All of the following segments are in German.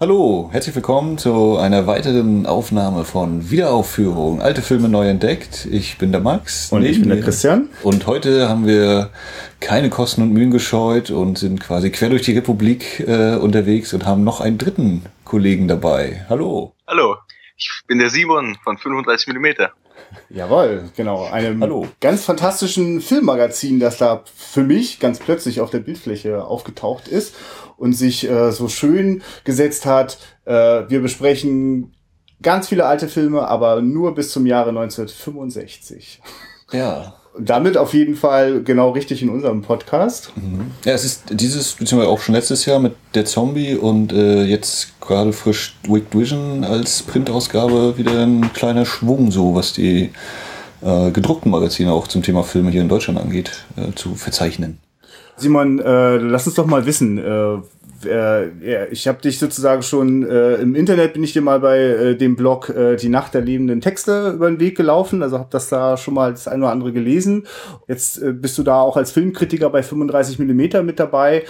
Hallo, herzlich willkommen zu einer weiteren Aufnahme von Wiederaufführung. Alte Filme neu entdeckt. Ich bin der Max. Und ich bin der Christian. Und heute haben wir keine Kosten und Mühen gescheut und sind quasi quer durch die Republik äh, unterwegs und haben noch einen dritten Kollegen dabei. Hallo. Hallo, ich bin der Simon von 35 mm. Jawohl, genau. Einem Hallo. ganz fantastischen Filmmagazin, das da für mich ganz plötzlich auf der Bildfläche aufgetaucht ist und sich äh, so schön gesetzt hat. Äh, wir besprechen ganz viele alte Filme, aber nur bis zum Jahre 1965. Ja. Damit auf jeden Fall genau richtig in unserem Podcast. Mhm. Ja, es ist dieses, beziehungsweise auch schon letztes Jahr mit der Zombie und äh, jetzt gerade frisch Wicked Vision als Printausgabe wieder ein kleiner Schwung, so was die äh, gedruckten Magazine auch zum Thema Filme hier in Deutschland angeht, äh, zu verzeichnen. Simon, äh, lass uns doch mal wissen. Äh, äh, ich habe dich sozusagen schon äh, im Internet bin ich dir mal bei äh, dem Blog äh, die Nacht der lebenden Texte über den Weg gelaufen, also habe das da schon mal das ein oder andere gelesen. Jetzt äh, bist du da auch als Filmkritiker bei 35 Millimeter mit dabei.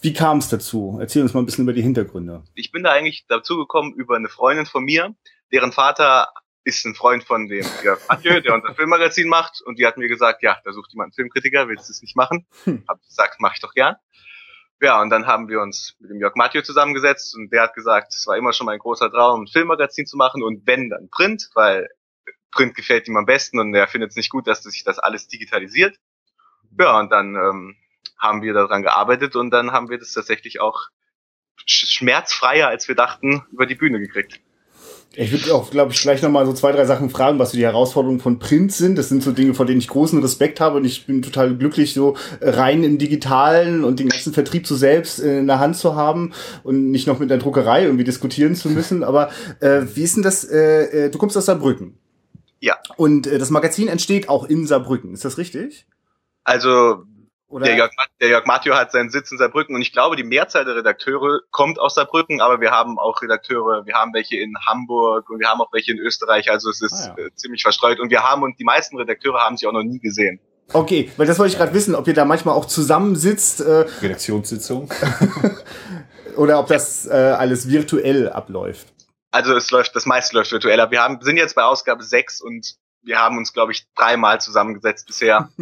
Wie kam es dazu? Erzähl uns mal ein bisschen über die Hintergründe. Ich bin da eigentlich dazu gekommen über eine Freundin von mir, deren Vater ist ein Freund von dem Jörg Mathieu, der unser Filmmagazin macht. Und die hat mir gesagt, ja, da sucht jemand einen Filmkritiker, willst du es nicht machen? Hm. Hab gesagt, mach ich doch gern. Ja, und dann haben wir uns mit dem Jörg Mathieu zusammengesetzt und der hat gesagt, es war immer schon mein großer Traum, ein Filmmagazin zu machen und wenn, dann Print, weil Print gefällt ihm am besten und er findet es nicht gut, dass sich das alles digitalisiert. Ja, und dann ähm, haben wir daran gearbeitet und dann haben wir das tatsächlich auch schmerzfreier, als wir dachten, über die Bühne gekriegt. Ich würde auch, glaube ich, gleich nochmal so zwei, drei Sachen fragen, was so die Herausforderungen von Print sind. Das sind so Dinge, vor denen ich großen Respekt habe und ich bin total glücklich, so rein im Digitalen und den ganzen Vertrieb so selbst in der Hand zu haben und nicht noch mit der Druckerei irgendwie diskutieren zu müssen. Aber äh, wie ist denn das? Äh, äh du kommst aus Saarbrücken. Ja. Und äh, das Magazin entsteht auch in Saarbrücken. Ist das richtig? Also oder? Der Jörg, der Jörg Mathieu hat seinen Sitz in Saarbrücken und ich glaube, die Mehrzahl der Redakteure kommt aus Saarbrücken, aber wir haben auch Redakteure, wir haben welche in Hamburg und wir haben auch welche in Österreich, also es ist ah, ja. äh, ziemlich verstreut und wir haben und die meisten Redakteure haben sich auch noch nie gesehen. Okay, weil das wollte ich gerade wissen, ob ihr da manchmal auch zusammensitzt. Äh, Redaktionssitzung. oder ob das äh, alles virtuell abläuft. Also es läuft, das meiste läuft virtuell ab. Wir haben, sind jetzt bei Ausgabe 6 und wir haben uns, glaube ich, dreimal zusammengesetzt bisher.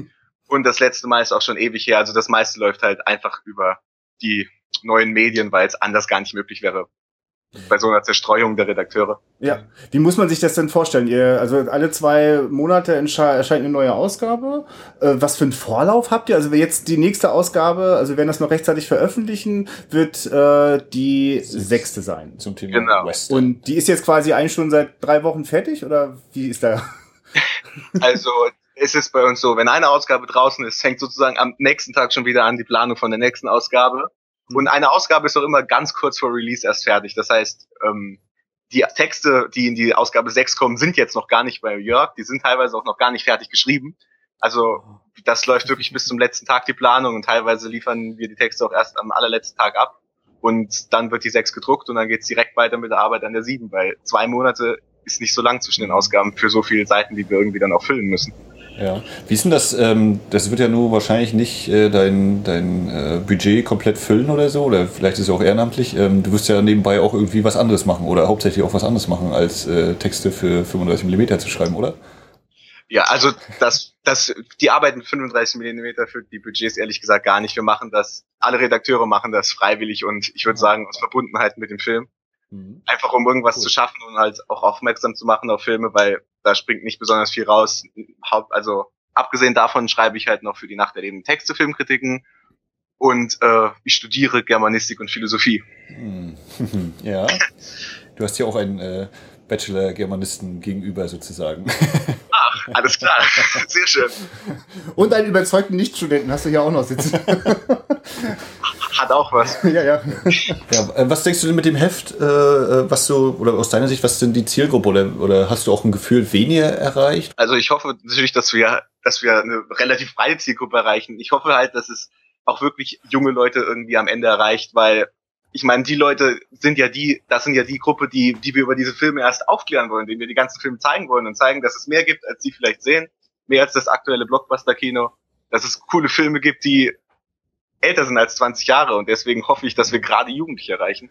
Und das letzte Mal ist auch schon ewig her. Also das meiste läuft halt einfach über die neuen Medien, weil es anders gar nicht möglich wäre bei so einer Zerstreuung der Redakteure. Ja, wie muss man sich das denn vorstellen? Ihr, also alle zwei Monate erscheint eine neue Ausgabe. Äh, was für einen Vorlauf habt ihr? Also jetzt die nächste Ausgabe, also wir werden das noch rechtzeitig veröffentlichen, wird äh, die sechste sein. Zum Thema genau. Western. Und die ist jetzt quasi eigentlich schon seit drei Wochen fertig oder wie ist da? Also es ist bei uns so, wenn eine Ausgabe draußen ist, fängt sozusagen am nächsten Tag schon wieder an die Planung von der nächsten Ausgabe. Mhm. Und eine Ausgabe ist auch immer ganz kurz vor Release erst fertig. Das heißt, ähm, die Texte, die in die Ausgabe 6 kommen, sind jetzt noch gar nicht bei Jörg. Die sind teilweise auch noch gar nicht fertig geschrieben. Also das läuft wirklich bis zum letzten Tag die Planung und teilweise liefern wir die Texte auch erst am allerletzten Tag ab. Und dann wird die 6 gedruckt und dann geht's direkt weiter mit der Arbeit an der 7, weil zwei Monate ist nicht so lang zwischen den Ausgaben für so viele Seiten, die wir irgendwie dann auch füllen müssen. Ja. Wie ist denn das? Ähm, das wird ja nur wahrscheinlich nicht äh, dein, dein äh, Budget komplett füllen oder so, oder vielleicht ist es auch ehrenamtlich. Ähm, du wirst ja nebenbei auch irgendwie was anderes machen oder hauptsächlich auch was anderes machen, als äh, Texte für 35 mm zu schreiben, oder? Ja, also das, das, die Arbeit mit 35 mm für die Budgets ehrlich gesagt gar nicht. Wir machen das, alle Redakteure machen das freiwillig und ich würde sagen aus Verbundenheit mit dem Film. Mhm. Einfach um irgendwas cool. zu schaffen und halt auch aufmerksam zu machen auf Filme, weil da springt nicht besonders viel raus. Also abgesehen davon schreibe ich halt noch für die Nacht erlebenden Texte, Filmkritiken und äh, ich studiere Germanistik und Philosophie. Mhm. Ja, du hast ja auch einen äh, Bachelor Germanisten gegenüber sozusagen. Ach, alles klar, sehr schön. Und einen überzeugten Nichtstudenten hast du ja auch noch sitzen. Hat auch was. ja, ja. ja. Äh, was denkst du denn mit dem Heft, äh, äh, was du, oder aus deiner Sicht, was sind die Zielgruppe oder, oder hast du auch ein Gefühl weniger erreicht? Also ich hoffe natürlich, dass wir, dass wir eine relativ breite Zielgruppe erreichen. Ich hoffe halt, dass es auch wirklich junge Leute irgendwie am Ende erreicht, weil ich meine, die Leute sind ja die, das sind ja die Gruppe, die, die wir über diese Filme erst aufklären wollen, denen wir die ganzen Filme zeigen wollen und zeigen, dass es mehr gibt, als sie vielleicht sehen, mehr als das aktuelle Blockbuster-Kino, dass es coole Filme gibt, die älter sind als 20 Jahre und deswegen hoffe ich, dass wir gerade Jugendliche erreichen.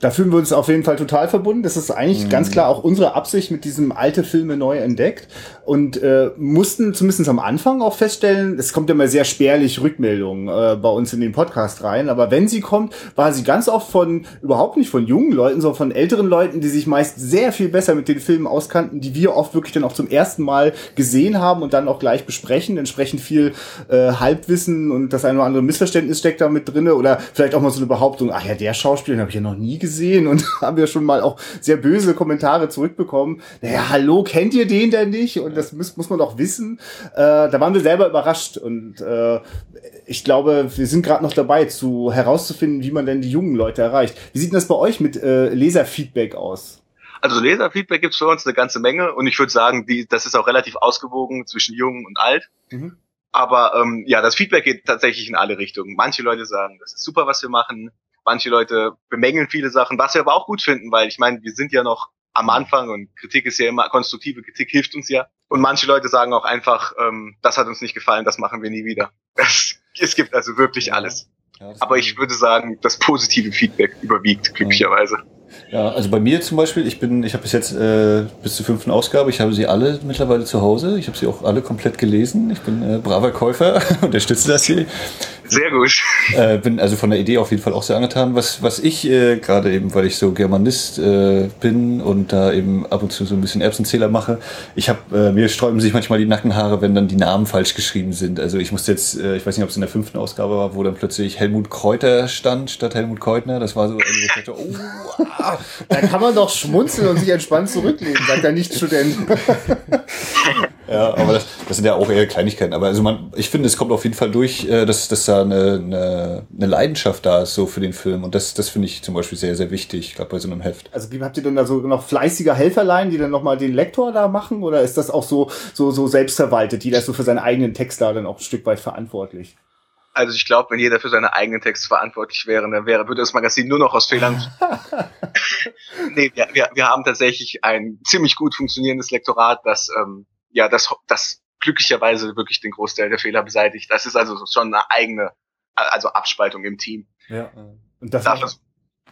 Da fühlen wir uns auf jeden Fall total verbunden. Das ist eigentlich mhm. ganz klar auch unsere Absicht mit diesem alte Filme neu entdeckt und äh, mussten zumindest am Anfang auch feststellen, es kommt ja immer sehr spärlich Rückmeldungen äh, bei uns in den Podcast rein, aber wenn sie kommt, war sie ganz oft von überhaupt nicht von jungen Leuten, sondern von älteren Leuten, die sich meist sehr viel besser mit den Filmen auskannten, die wir oft wirklich dann auch zum ersten Mal gesehen haben und dann auch gleich besprechen. Entsprechend viel äh, Halbwissen und das eine oder andere Missverständnis steckt da mit drinne oder vielleicht auch mal so eine Behauptung, ach ja, der Schauspieler habe ich ja noch nie gesehen und haben wir schon mal auch sehr böse Kommentare zurückbekommen. Naja, hallo, kennt ihr den denn nicht? Und das muss, muss man doch wissen. Äh, da waren wir selber überrascht und äh, ich glaube, wir sind gerade noch dabei, zu herauszufinden, wie man denn die jungen Leute erreicht. Wie sieht denn das bei euch mit äh, Leserfeedback aus? Also Leserfeedback gibt's für uns eine ganze Menge und ich würde sagen, die, das ist auch relativ ausgewogen zwischen jung und alt. Mhm. Aber ähm, ja, das Feedback geht tatsächlich in alle Richtungen. Manche Leute sagen, das ist super, was wir machen. Manche Leute bemängeln viele Sachen, was wir aber auch gut finden, weil ich meine, wir sind ja noch am Anfang und Kritik ist ja immer, konstruktive Kritik hilft uns ja. Und manche Leute sagen auch einfach, ähm, das hat uns nicht gefallen, das machen wir nie wieder. Es, es gibt also wirklich alles. Ja, aber ich würde sagen, das positive Feedback überwiegt, glücklicherweise. Ja, also bei mir zum Beispiel, ich bin, ich habe bis jetzt äh, bis zur fünften Ausgabe, ich habe sie alle mittlerweile zu Hause. Ich habe sie auch alle komplett gelesen. Ich bin äh, braver Käufer, unterstütze das hier. Sehr gut. Äh, bin also von der Idee auf jeden Fall auch sehr angetan. Was, was ich äh, gerade eben, weil ich so Germanist äh, bin und da eben ab und zu so ein bisschen Erbsenzähler mache, ich habe äh, mir sträuben sich manchmal die Nackenhaare, wenn dann die Namen falsch geschrieben sind. Also ich musste jetzt, äh, ich weiß nicht, ob es in der fünften Ausgabe war, wo dann plötzlich Helmut Kräuter stand statt Helmut Keutner. Das war so, also ich dachte, oh, da kann man doch schmunzeln und sich entspannt zurücklehnen, sagt der Nicht-Student. ja, aber das, das sind ja auch eher Kleinigkeiten. Aber also man, ich finde, es kommt auf jeden Fall durch, äh, dass, dass da eine, eine, eine Leidenschaft da ist so für den Film. Und das, das finde ich zum Beispiel sehr, sehr wichtig, gerade bei so einem Heft. Also habt ihr denn da so noch fleißiger Helferlein, die dann nochmal den Lektor da machen? Oder ist das auch so, so, so selbstverwaltet? Jeder ist so für seinen eigenen Text da dann auch ein Stück weit verantwortlich? Also ich glaube, wenn jeder für seine eigenen Texte verantwortlich wäre, dann wäre, würde das Magazin nur noch aus Fehlern. nee, wir, wir, wir haben tatsächlich ein ziemlich gut funktionierendes Lektorat, das ähm, ja das, das glücklicherweise wirklich den Großteil der Fehler beseitigt. Das ist also schon eine eigene also Abspaltung im Team. Ja. Und das da, vers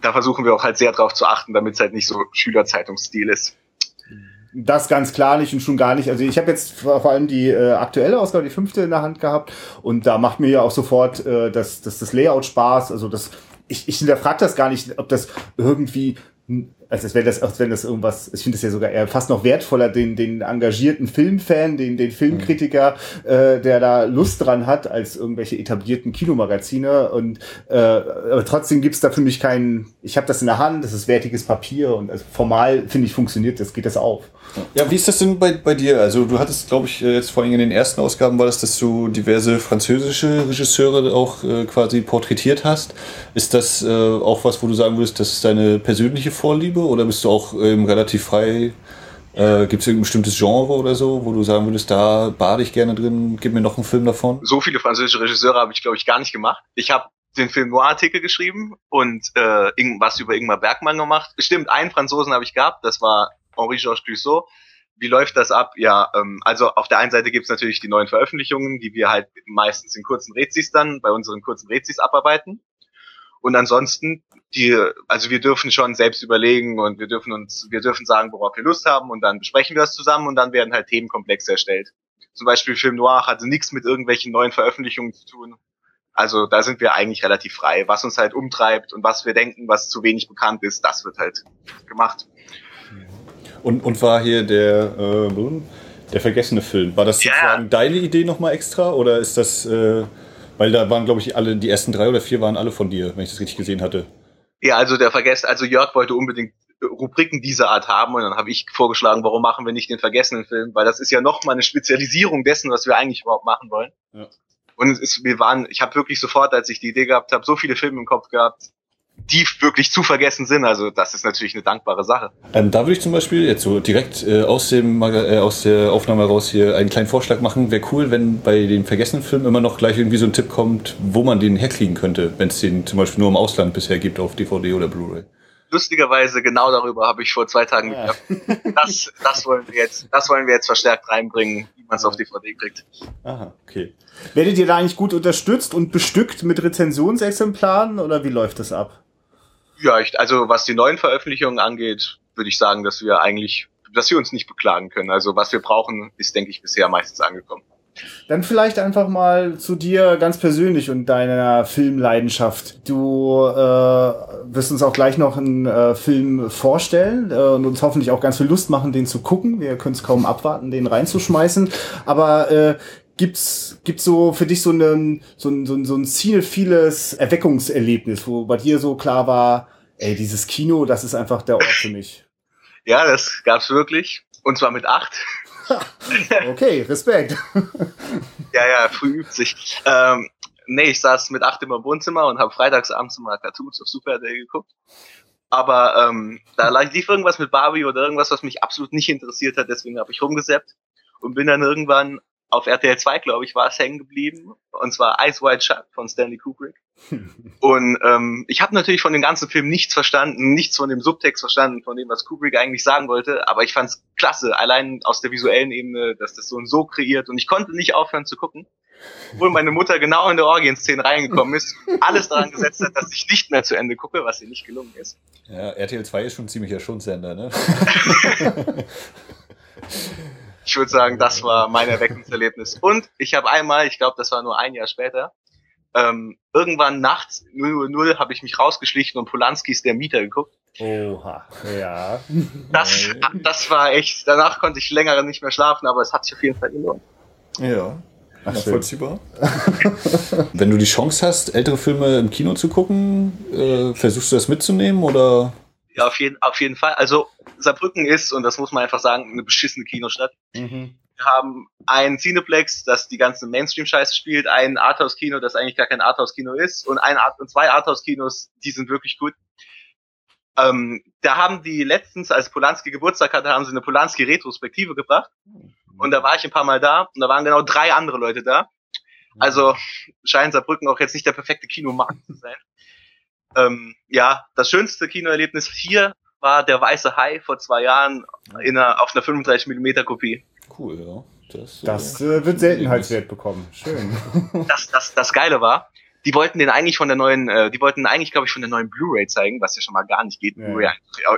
da versuchen wir auch halt sehr drauf zu achten, damit es halt nicht so Schülerzeitungsstil ist. Das ganz klar nicht und schon gar nicht. Also ich habe jetzt vor allem die äh, aktuelle Ausgabe, die fünfte in der Hand gehabt und da macht mir ja auch sofort äh, das, das, das Layout Spaß. Also das, ich, ich hinterfrage das gar nicht, ob das irgendwie also als wenn das, als wenn das irgendwas, ich finde es ja sogar eher fast noch wertvoller, den, den engagierten Filmfan, den, den Filmkritiker, äh, der da Lust dran hat, als irgendwelche etablierten Kinomagazine. Und äh, aber trotzdem gibt's da für mich keinen, ich habe das in der Hand, das ist wertiges Papier und also formal, finde ich, funktioniert das, geht das auf. Ja, wie ist das denn bei, bei dir? Also du hattest, glaube ich, jetzt vor allem in den ersten Ausgaben war das, dass du diverse französische Regisseure auch äh, quasi porträtiert hast. Ist das äh, auch was, wo du sagen würdest, das ist deine persönliche Vorliebe oder bist du auch ähm, relativ frei? Äh, Gibt es irgendein bestimmtes Genre oder so, wo du sagen würdest, da bade ich gerne drin, gib mir noch einen Film davon? So viele französische Regisseure habe ich, glaube ich, gar nicht gemacht. Ich habe den Film Noir-Artikel geschrieben und äh, was über Ingmar Bergmann gemacht. Stimmt, einen Franzosen habe ich gehabt, das war Henri-Georges Clouseau. Wie läuft das ab? Ja, ähm, also auf der einen Seite gibt's natürlich die neuen Veröffentlichungen, die wir halt meistens in kurzen Rezis dann bei unseren kurzen Rezis abarbeiten. Und ansonsten, die, also wir dürfen schon selbst überlegen und wir dürfen uns, wir dürfen sagen, worauf wir Lust haben und dann besprechen wir das zusammen und dann werden halt Themenkomplexe erstellt. Zum Beispiel Film Noir hatte nichts mit irgendwelchen neuen Veröffentlichungen zu tun. Also da sind wir eigentlich relativ frei. Was uns halt umtreibt und was wir denken, was zu wenig bekannt ist, das wird halt gemacht. Und, und war hier der, äh, der vergessene Film. War das ja. sozusagen deine Idee nochmal extra oder ist das, äh, weil da waren, glaube ich, alle, die ersten drei oder vier waren alle von dir, wenn ich das richtig gesehen hatte. Ja, also der Vergessen, also Jörg wollte unbedingt Rubriken dieser Art haben und dann habe ich vorgeschlagen, warum machen wir nicht den vergessenen Film, weil das ist ja nochmal eine Spezialisierung dessen, was wir eigentlich überhaupt machen wollen. Ja. Und es ist, wir waren, ich habe wirklich sofort, als ich die Idee gehabt habe, so viele Filme im Kopf gehabt, die wirklich zu vergessen sind. Also das ist natürlich eine dankbare Sache. Ähm, da würde ich zum Beispiel jetzt so direkt äh, aus, dem, äh, aus der Aufnahme raus hier einen kleinen Vorschlag machen. Wäre cool, wenn bei den vergessenen Filmen immer noch gleich irgendwie so ein Tipp kommt, wo man den herkriegen könnte, wenn es den zum Beispiel nur im Ausland bisher gibt auf DVD oder Blu-ray. Lustigerweise genau darüber habe ich vor zwei Tagen ja. Das, das wollen wir jetzt, das wollen wir jetzt verstärkt reinbringen, wie man es auf DVD kriegt. Aha, okay. Werdet ihr da eigentlich gut unterstützt und bestückt mit Rezensionsexemplaren oder wie läuft das ab? Ja, ich, also was die neuen Veröffentlichungen angeht, würde ich sagen, dass wir eigentlich, dass wir uns nicht beklagen können. Also was wir brauchen, ist, denke ich, bisher meistens angekommen. Dann vielleicht einfach mal zu dir ganz persönlich und deiner Filmleidenschaft. Du äh, wirst uns auch gleich noch einen äh, Film vorstellen äh, und uns hoffentlich auch ganz viel Lust machen, den zu gucken. Wir können es kaum abwarten, den reinzuschmeißen. Aber äh, gibt's gibt's so für dich so ein so ein so ein, so ein cinephiles Erweckungserlebnis, wo bei dir so klar war, ey, dieses Kino, das ist einfach der Ort für mich. Ja, das gab's wirklich. Und zwar mit acht. okay, Respekt. ja, ja, früh übt sich. Ähm, nee, ich saß mit acht im Wohnzimmer und habe freitagsabends mal Cartoons auf Super geguckt. Aber ähm, da lief irgendwas mit Barbie oder irgendwas, was mich absolut nicht interessiert hat, deswegen habe ich rumgesäppt und bin dann irgendwann auf RTL 2, glaube ich, war es hängen geblieben. Und zwar Ice White Shut von Stanley Kubrick. und ähm, ich habe natürlich von dem ganzen Film nichts verstanden, nichts von dem Subtext verstanden, von dem, was Kubrick eigentlich sagen wollte. Aber ich fand's klasse, allein aus der visuellen Ebene, dass das so und so kreiert. Und ich konnte nicht aufhören zu gucken. Obwohl meine Mutter genau in der Orgien-Szene reingekommen ist, alles daran gesetzt hat, dass ich nicht mehr zu Ende gucke, was ihr nicht gelungen ist. Ja, RTL 2 ist schon ziemlich Schundsender, ne? ich würde sagen, das war mein Erweckungserlebnis. Und ich habe einmal, ich glaube, das war nur ein Jahr später, ähm, irgendwann nachts 0.00 habe ich mich rausgeschlichen und Polanskis Der Mieter geguckt. Oha, ja. Das, das war echt, danach konnte ich länger nicht mehr schlafen, aber es hat sich auf jeden Fall gelohnt. Ja. Nachvollziehbar. Wenn du die Chance hast, ältere Filme im Kino zu gucken, äh, versuchst du das mitzunehmen oder? Ja, auf jeden, auf jeden Fall. Also Saarbrücken ist, und das muss man einfach sagen, eine beschissene Kinostadt. Mhm. Wir haben ein Cineplex, das die ganze Mainstream-Scheiße spielt, ein Arthouse-Kino, das eigentlich gar kein Arthouse-Kino ist, und ein Art und zwei Arthouse-Kinos, die sind wirklich gut. Ähm, da haben die letztens, als Polanski Geburtstag hatte, haben sie eine Polanski-Retrospektive gebracht. Und da war ich ein paar Mal da und da waren genau drei andere Leute da. Also scheint Saarbrücken auch jetzt nicht der perfekte Kinomarkt zu sein. Ähm, ja, das schönste Kinoerlebnis hier war der Weiße Hai vor zwei Jahren in einer, auf einer 35 mm Kopie. Cool, ja. Das, das äh, wird Seltenheitswert bekommen. Schön. Das, das, das Geile war, die wollten den eigentlich von der neuen, äh, die wollten eigentlich, glaube ich, von der neuen Blu-ray zeigen, was ja schon mal gar nicht geht, ja. Blu-ray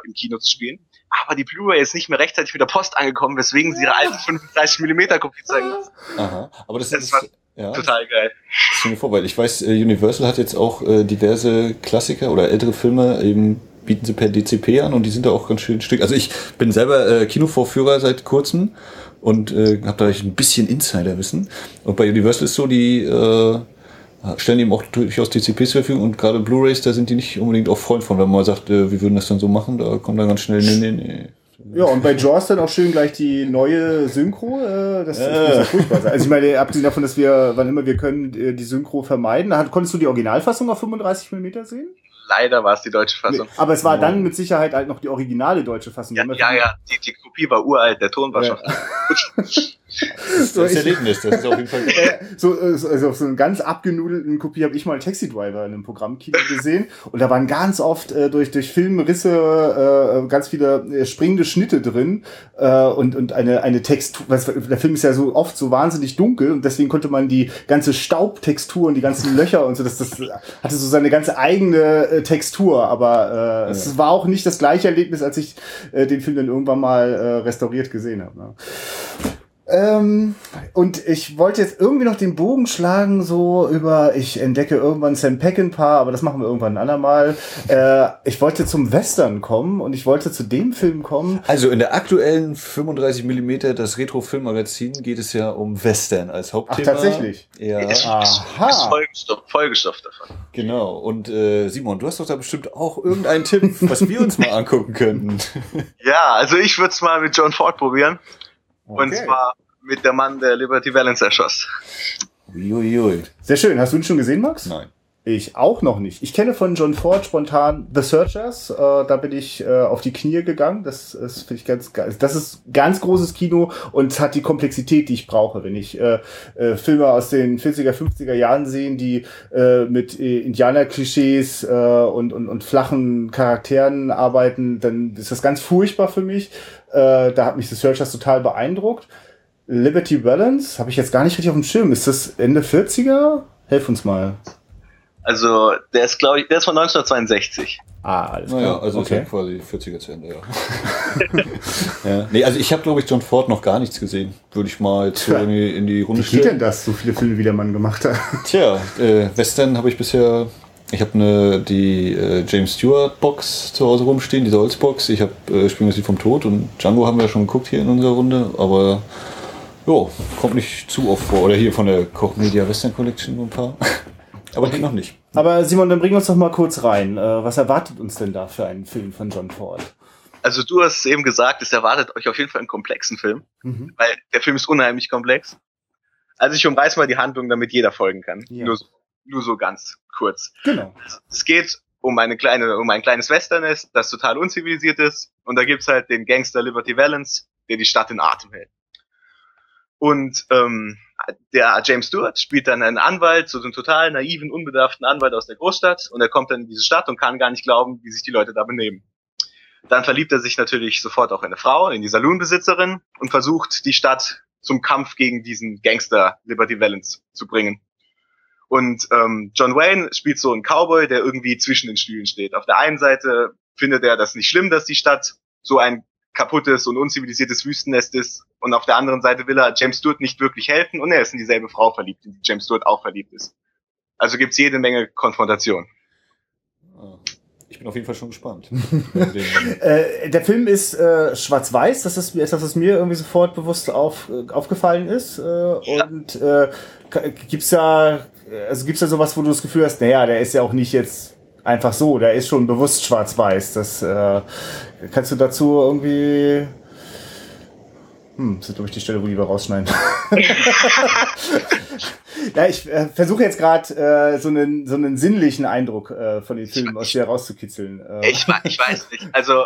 im Kino zu spielen. Aber die Blu-ray ist nicht mehr rechtzeitig mit der Post angekommen, weswegen sie ihre alte 35 mm Kopie zeigen. Aha, aber das, das ist, war ja, total geil. Das ist mir vor, weil ich weiß, äh, Universal hat jetzt auch äh, diverse Klassiker oder ältere Filme eben bieten sie per DCP an und die sind da auch ganz schön Stück. Also ich bin selber äh, Kinovorführer seit kurzem und äh, habe da ein bisschen Insiderwissen. Und bei Universal ist so, die äh, stellen eben auch durchaus DCPs zur Verfügung und gerade Blu-rays, da sind die nicht unbedingt auch Freund von, wenn man sagt, äh, wir würden das dann so machen, da kommt dann ganz schnell, nee, nee, nee. Ja, und bei Jaws dann auch schön gleich die neue Synchro. Äh, das, muss ja furchtbar. Also ich meine, abgesehen davon, dass wir, wann immer wir können, äh, die Synchro vermeiden. Konntest du die Originalfassung auf 35 mm sehen? Leider war es die deutsche Fassung. Nee, aber es war dann mit Sicherheit halt noch die originale deutsche Fassung. Ja, ja, ja, die, die Kopie war uralt, der Ton war ja. schon. so, das Erlebnis, das ist auf jeden Fall. Äh, so, also auf so einer ganz abgenudelten Kopie habe ich mal Taxi Driver in einem Programmkino gesehen und da waren ganz oft äh, durch, durch Filmrisse äh, ganz viele äh, springende Schnitte drin äh, und, und eine, eine Textur. Der Film ist ja so oft so wahnsinnig dunkel und deswegen konnte man die ganze Staubtextur und die ganzen Löcher und so, das, das hatte so seine ganze eigene äh, Textur, aber äh, ja. es war auch nicht das gleiche Erlebnis, als ich äh, den Film dann irgendwann mal äh, restauriert gesehen habe. Ne? Ähm, und ich wollte jetzt irgendwie noch den Bogen schlagen, so über, ich entdecke irgendwann Sam Peckinpah, aber das machen wir irgendwann ein andermal. Äh, ich wollte zum Western kommen und ich wollte zu dem Film kommen. Also in der aktuellen 35 mm das Retro-Filmmagazin geht es ja um Western als Hauptthema. Ach, tatsächlich? Ja. Ist, Aha. Ist Folgestoff, Folgestoff davon. Genau. Und äh, Simon, du hast doch da bestimmt auch irgendeinen Tipp, was wir uns mal angucken könnten. Ja, also ich würde es mal mit John Ford probieren. Okay. Und zwar mit der Mann, der Liberty Valance erschoss. Uiuiui. Sehr schön. Hast du ihn schon gesehen, Max? Nein. Ich auch noch nicht. Ich kenne von John Ford spontan The Searchers. Äh, da bin ich äh, auf die Knie gegangen. Das ist finde ich ganz geil. Das ist ganz großes Kino und hat die Komplexität, die ich brauche. Wenn ich äh, Filme aus den 40er, 50er Jahren sehe, die mit Indianer-Klischees und, und, und flachen Charakteren arbeiten, dann ist das ganz furchtbar für mich. Äh, da hat mich The Searchers total beeindruckt. Liberty Balance habe ich jetzt gar nicht richtig auf dem Schirm. Ist das Ende 40er? Helf uns mal. Also, der ist, glaube ich, der ist von 1962. Ah, alles Naja, klar. also okay. okay. quasi 40er zu Ende, ja. ja. Nee, also ich habe, glaube ich, John Ford noch gar nichts gesehen. Würde ich mal jetzt so in die, in die Runde Wie geht denn stellen. das, so viele Filme, wie der Mann gemacht hat? Tja, äh, Western habe ich bisher. Ich habe eine die äh, James Stewart Box zu Hause rumstehen, diese Holzbox. Ich habe äh, Spielen Sie vom Tod und Django haben wir ja schon geguckt hier in unserer Runde, aber jo, kommt nicht zu oft vor. Oder hier von der Koch Media Western Collection nur ein paar. aber die noch nicht. Aber Simon, dann bring uns doch mal kurz rein. Äh, was erwartet uns denn da für einen Film von John Ford? Also, du hast eben gesagt, es erwartet euch auf jeden Fall einen komplexen Film, Mhm. weil der Film ist unheimlich komplex. Also, ich umreiß mal die Handlung, damit jeder folgen kann. Ja. Nur, so, nur so ganz kurz. Genau. Es geht um eine kleine, um ein kleines Westernest, das total unzivilisiert ist. Und da gibt's halt den Gangster Liberty Valance, der die Stadt in Atem hält. Und ähm, der James Stewart spielt dann einen Anwalt, so einen total naiven, unbedarften Anwalt aus der Großstadt. Und er kommt dann in diese Stadt und kann gar nicht glauben, wie sich die Leute da benehmen. Dann verliebt er sich natürlich sofort auch in eine Frau, in die Saloonbesitzerin und versucht, die Stadt zum Kampf gegen diesen Gangster Liberty Valance zu bringen. Und ähm, John Wayne spielt so einen Cowboy, der irgendwie zwischen den Stühlen steht. Auf der einen Seite findet er das nicht schlimm, dass die Stadt so ein kaputtes und unzivilisiertes Wüstennest ist. Und auf der anderen Seite will er James Stewart nicht wirklich helfen und er ist in dieselbe Frau verliebt, in die James Stewart auch verliebt ist. Also gibt's jede Menge Konfrontation. Ich bin auf jeden Fall schon gespannt. Äh, der Film ist äh, schwarz-weiß, das ist etwas, was mir irgendwie sofort bewusst auf, äh, aufgefallen ist. Äh, Und äh, gibt's da, also gibt's da sowas, wo du das Gefühl hast, naja, der ist ja auch nicht jetzt einfach so, der ist schon bewusst schwarz-weiß. Das äh, kannst du dazu irgendwie. Hm, das ist, glaube ich, die Stelle, wo die wir rausschneiden. ja, ich äh, versuche jetzt gerade äh, so, einen, so einen sinnlichen Eindruck äh, von den Filmen aus dir rauszukitzeln. Äh, Ich, ich weiß nicht. Also,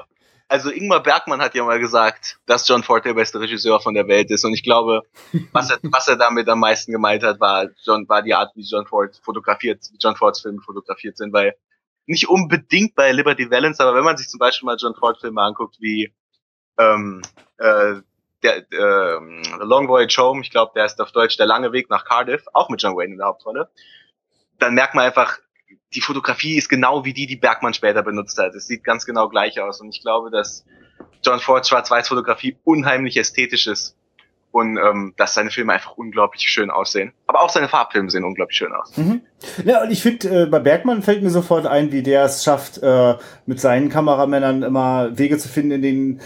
also Ingmar Bergmann hat ja mal gesagt, dass John Ford der beste Regisseur von der Welt ist. Und ich glaube, was er, was er damit am meisten gemeint hat, war, John, war die Art, wie John Ford fotografiert, wie John Fords Filme fotografiert sind, weil nicht unbedingt bei Liberty Valance, aber wenn man sich zum Beispiel mal John Ford Filme anguckt, wie ähm, äh, der ähm, The Long Voyage Home, ich glaube, der ist auf Deutsch Der lange Weg nach Cardiff, auch mit John Wayne in der Hauptrolle, dann merkt man einfach, die Fotografie ist genau wie die, die Bergmann später benutzt hat. Es sieht ganz genau gleich aus. Und ich glaube, dass John Fords Schwarz-Weiß-Fotografie unheimlich ästhetisch ist. Und ähm, dass seine Filme einfach unglaublich schön aussehen. Aber auch seine Farbfilme sehen unglaublich schön aus. Mhm. Ja, und ich finde, äh, bei Bergmann fällt mir sofort ein, wie der es schafft, äh, mit seinen Kameramännern immer Wege zu finden, in den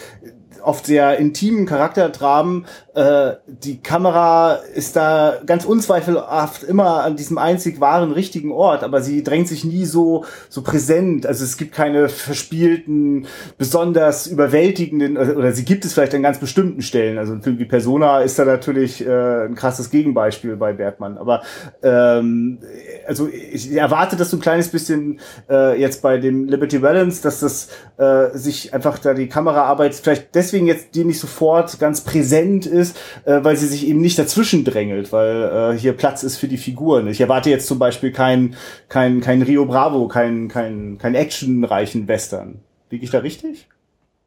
oft sehr intimen Charakterdramen. Äh, die Kamera ist da ganz unzweifelhaft immer an diesem einzig wahren, richtigen Ort, aber sie drängt sich nie so, so präsent. Also es gibt keine verspielten, besonders überwältigenden, oder oder sie gibt es vielleicht an ganz bestimmten Stellen. Also wie Persona ist da natürlich äh, ein krasses Gegenbeispiel bei Bergmann. Aber ähm, also ich erwarte das so ein kleines bisschen äh, jetzt bei dem Liberty Balance, dass das äh, sich einfach da die Kameraarbeit vielleicht deswegen jetzt die nicht sofort ganz präsent ist, äh, weil sie sich eben nicht dazwischen drängelt, weil äh, hier Platz ist für die Figuren. Ich erwarte jetzt zum Beispiel kein kein kein Rio Bravo, kein kein kein actionreichen Western. Liege ich da richtig?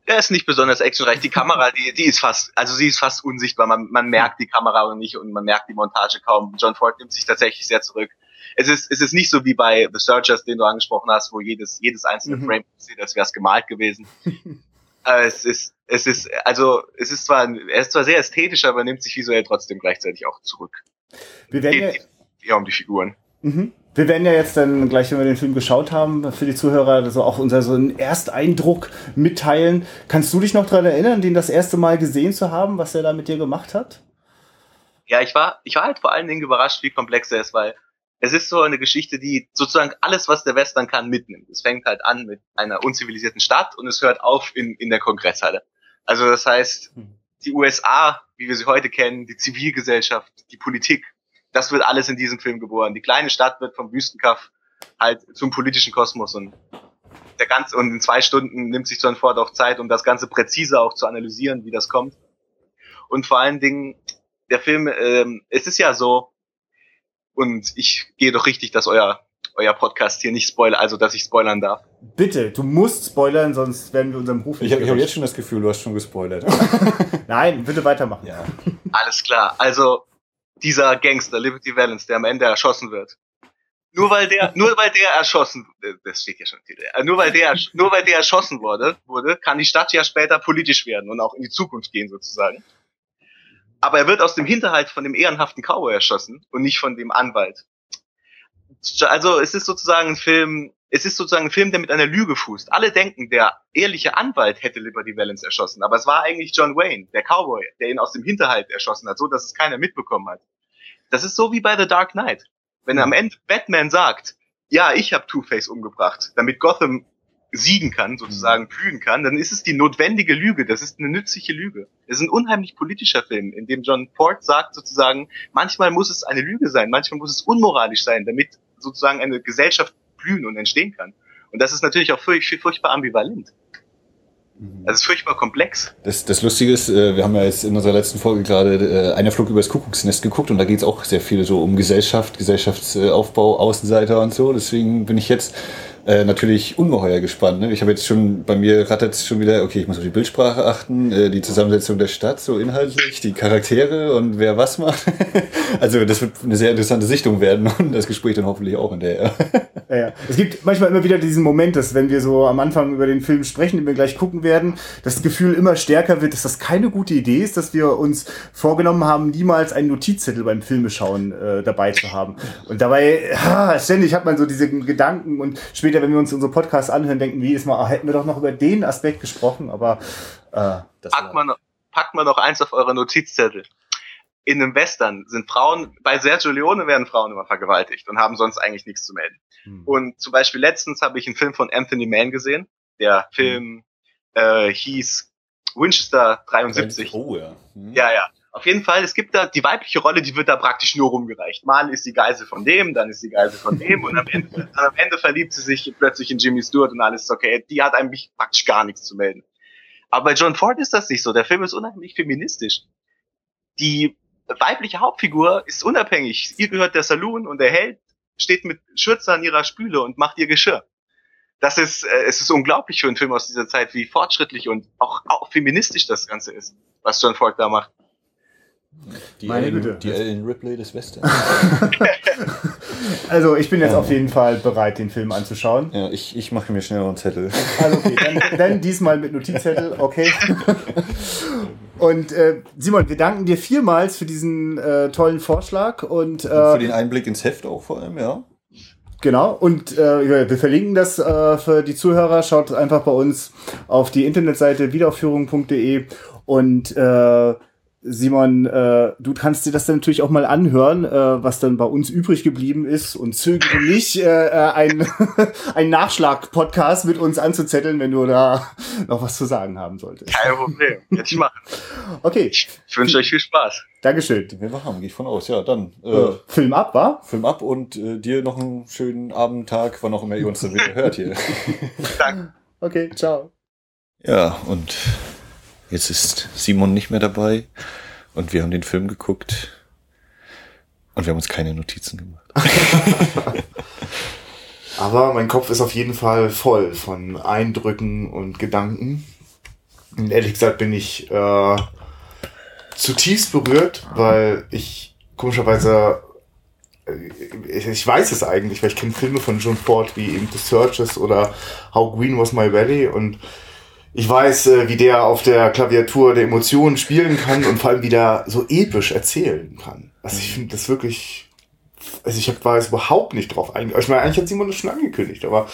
Er ist nicht besonders actionreich. Die Kamera, die, die ist fast, also sie ist fast unsichtbar. Man, man merkt die Kamera nicht und man merkt die Montage kaum. John Ford nimmt sich tatsächlich sehr zurück. Es ist, es ist nicht so wie bei The Searchers, den du angesprochen hast, wo jedes, jedes einzelne Mhm. Frame sieht, als wäre es gemalt gewesen. Äh, es ist, es ist, also, es ist zwar, er ist zwar sehr ästhetisch, aber nimmt sich visuell trotzdem gleichzeitig auch zurück. Wir werden ja, Geht eher um die Figuren. Mhm. Wir werden ja jetzt dann gleich, wenn wir den Film geschaut haben, für die Zuhörer so auch unser so einen Ersteindruck mitteilen. Kannst du dich noch daran erinnern, den das erste Mal gesehen zu haben, was er da mit dir gemacht hat? Ja, ich war, ich war halt vor allen Dingen überrascht, wie komplex er ist, weil es ist so eine Geschichte, die sozusagen alles, was der Western kann, mitnimmt. Es fängt halt an mit einer unzivilisierten Stadt und es hört auf in, in der Kongresshalle. Also das heißt, Hm. die USA, wie wir sie heute kennen, die Zivilgesellschaft, die Politik, das wird alles in diesem Film geboren. Die kleine Stadt wird vom Wüstenkaff halt zum politischen Kosmos und der ganze, und in zwei Stunden nimmt sich John Ford auch Zeit, um das Ganze präzise auch zu analysieren, wie das kommt. Und vor allen Dingen, der Film, ähm, es ist ja so, und ich gehe doch richtig, dass euer, euer Podcast hier nicht spoilert, also dass ich spoilern darf. Bitte, du musst spoilern, sonst werden wir unserem Ruf Ich nicht habe hab jetzt schon das Gefühl, du hast schon gespoilert. Nein, bitte weitermachen. ja. Alles klar. Also dieser Gangster, Liberty Valance, der am Ende erschossen wird, nur weil der, nur weil der erschossen, äh, das steht ja schon, äh, nur weil der, nur weil der erschossen wurde, wurde, kann die Stadt ja später politisch werden und auch in die Zukunft gehen sozusagen. Aber er wird aus dem Hinterhalt von dem ehrenhaften Cowboy erschossen und nicht von dem Anwalt. Also es ist sozusagen ein Film, es ist sozusagen ein Film, der mit einer Lüge fußt. Alle denken, der ehrliche Anwalt hätte Liberty Valance erschossen, aber es war eigentlich John Wayne, der Cowboy, der ihn aus dem Hinterhalt erschossen hat, so dass es keiner mitbekommen hat. Das ist so wie bei The Dark Knight. Wenn am Ende Batman sagt, ja, ich habe Two-Face umgebracht, damit Gotham siegen kann, sozusagen mhm. blühen kann, dann ist es die notwendige Lüge. Das ist eine nützliche Lüge. Es ist ein unheimlich politischer Film, in dem John Ford sagt sozusagen, manchmal muss es eine Lüge sein, manchmal muss es unmoralisch sein, damit sozusagen eine Gesellschaft blühen und entstehen kann. Und das ist natürlich auch furch furchtbar ambivalent. Mhm. Das ist furchtbar komplex. Das, das Lustige ist, äh, wir haben ja jetzt in unserer letzten Folge gerade äh, einer Flug übers Kuckucksnest geguckt und da geht es auch sehr viel so um Gesellschaft, Gesellschaftsaufbau, Außenseiter und so. Deswegen bin ich jetzt äh, natürlich ungeheuer gespannt. Ne? Ich habe jetzt schon, bei mir rattert es schon wieder, okay, ich muss auf die Bildsprache achten, äh, die Zusammensetzung der Stadt, so inhaltlich, die Charaktere und wer was macht. also das wird eine sehr interessante Sichtung werden und das Gespräch dann hoffentlich auch in der. ja, ja. Es gibt manchmal immer wieder diesen Moment, dass wenn wir so am Anfang über den Film sprechen, den wir gleich gucken werden, das Gefühl immer stärker wird, dass das keine gute Idee ist, dass wir uns vorgenommen haben, niemals einen Notizzettel beim Filmeschauen äh, dabei zu haben. Und dabei, ha, ständig hat man so diese Gedanken und später später, wenn wir uns unsere Podcasts anhören, denken wir jedes Mal, ah, hätten wir doch noch über den Aspekt gesprochen, aber äh, das packt, man, packt man noch eins auf eure Notizzettel. In einem Western sind Frauen, bei Sergio Leone werden Frauen immer vergewaltigt und haben sonst eigentlich nichts zu melden. Hm. Und zum Beispiel letztens habe ich einen Film von Anthony Mann gesehen. Der Film hm. äh, hieß Winchester 73. Oh ja. Hm. Ja, ja. Auf jeden Fall, es gibt da die weibliche Rolle, die wird da praktisch nur rumgereicht. Mal ist sie Geisel von dem, dann ist sie Geisel von dem und am Ende, am Ende verliebt sie sich plötzlich in Jimmy Stewart und alles ist okay. Die hat eigentlich praktisch gar nichts zu melden. Aber bei John Ford ist das nicht so. Der Film ist unheimlich feministisch. Die weibliche Hauptfigur ist unabhängig. Ihr gehört der Saloon und der Held steht mit Schürze an ihrer Spüle und macht ihr Geschirr. Das ist, äh, es ist unglaublich für einen Film aus dieser Zeit, wie fortschrittlich und auch, auch feministisch das Ganze ist, was John Ford da macht. Die Meine Ellen, Güte. Die Ellen Ripley des Western. also ich bin jetzt auf jeden Fall bereit, den Film anzuschauen. Ja, ich, ich mache mir schnell noch einen Zettel. Also okay, dann, dann diesmal mit Notizzettel, okay. Und äh, Simon, wir danken dir vielmals für diesen äh, tollen Vorschlag und, äh, und für den Einblick ins Heft auch vor allem, ja. Genau, und äh, wir verlinken das äh, für die Zuhörer. Schaut einfach bei uns auf die Internetseite wiederaufführung.de und äh, Simon, äh, du kannst dir das dann natürlich auch mal anhören, äh, was dann bei uns übrig geblieben ist und zögere nicht, äh, äh ein, ein Nachschlag-Podcast mit uns anzuzetteln, wenn du da noch was zu sagen haben solltest. Kein Problem, hätte ich machen. Okay. Ich wünsche euch viel Spaß. Dankeschön. Wir haben, gehe ich von aus. Ja, dann. Äh, äh, Film ab, wa? Film ab und äh, dir noch einen schönen Abend, Tag, wann auch immer ihr uns dann wieder hört hier. Danke. Okay, ciao. Ja, und Jetzt ist Simon nicht mehr dabei und wir haben den Film geguckt und wir haben uns keine Notizen gemacht. Aber mein Kopf ist auf jeden Fall voll von Eindrücken und Gedanken. Und ehrlich gesagt bin ich äh, zutiefst berührt, weil ich komischerweise äh, ich weiß es eigentlich, weil ich kenne Filme von John Ford wie eben The Searches oder How Green Was My Valley und ich weiß, äh, wie der auf der Klaviatur der Emotionen spielen kann und vor allem wie der so episch erzählen kann. Also ich finde das wirklich, also ich hab, war jetzt überhaupt nicht drauf eingegangen. Ich meine, eigentlich hat Simon das schon angekündigt, aber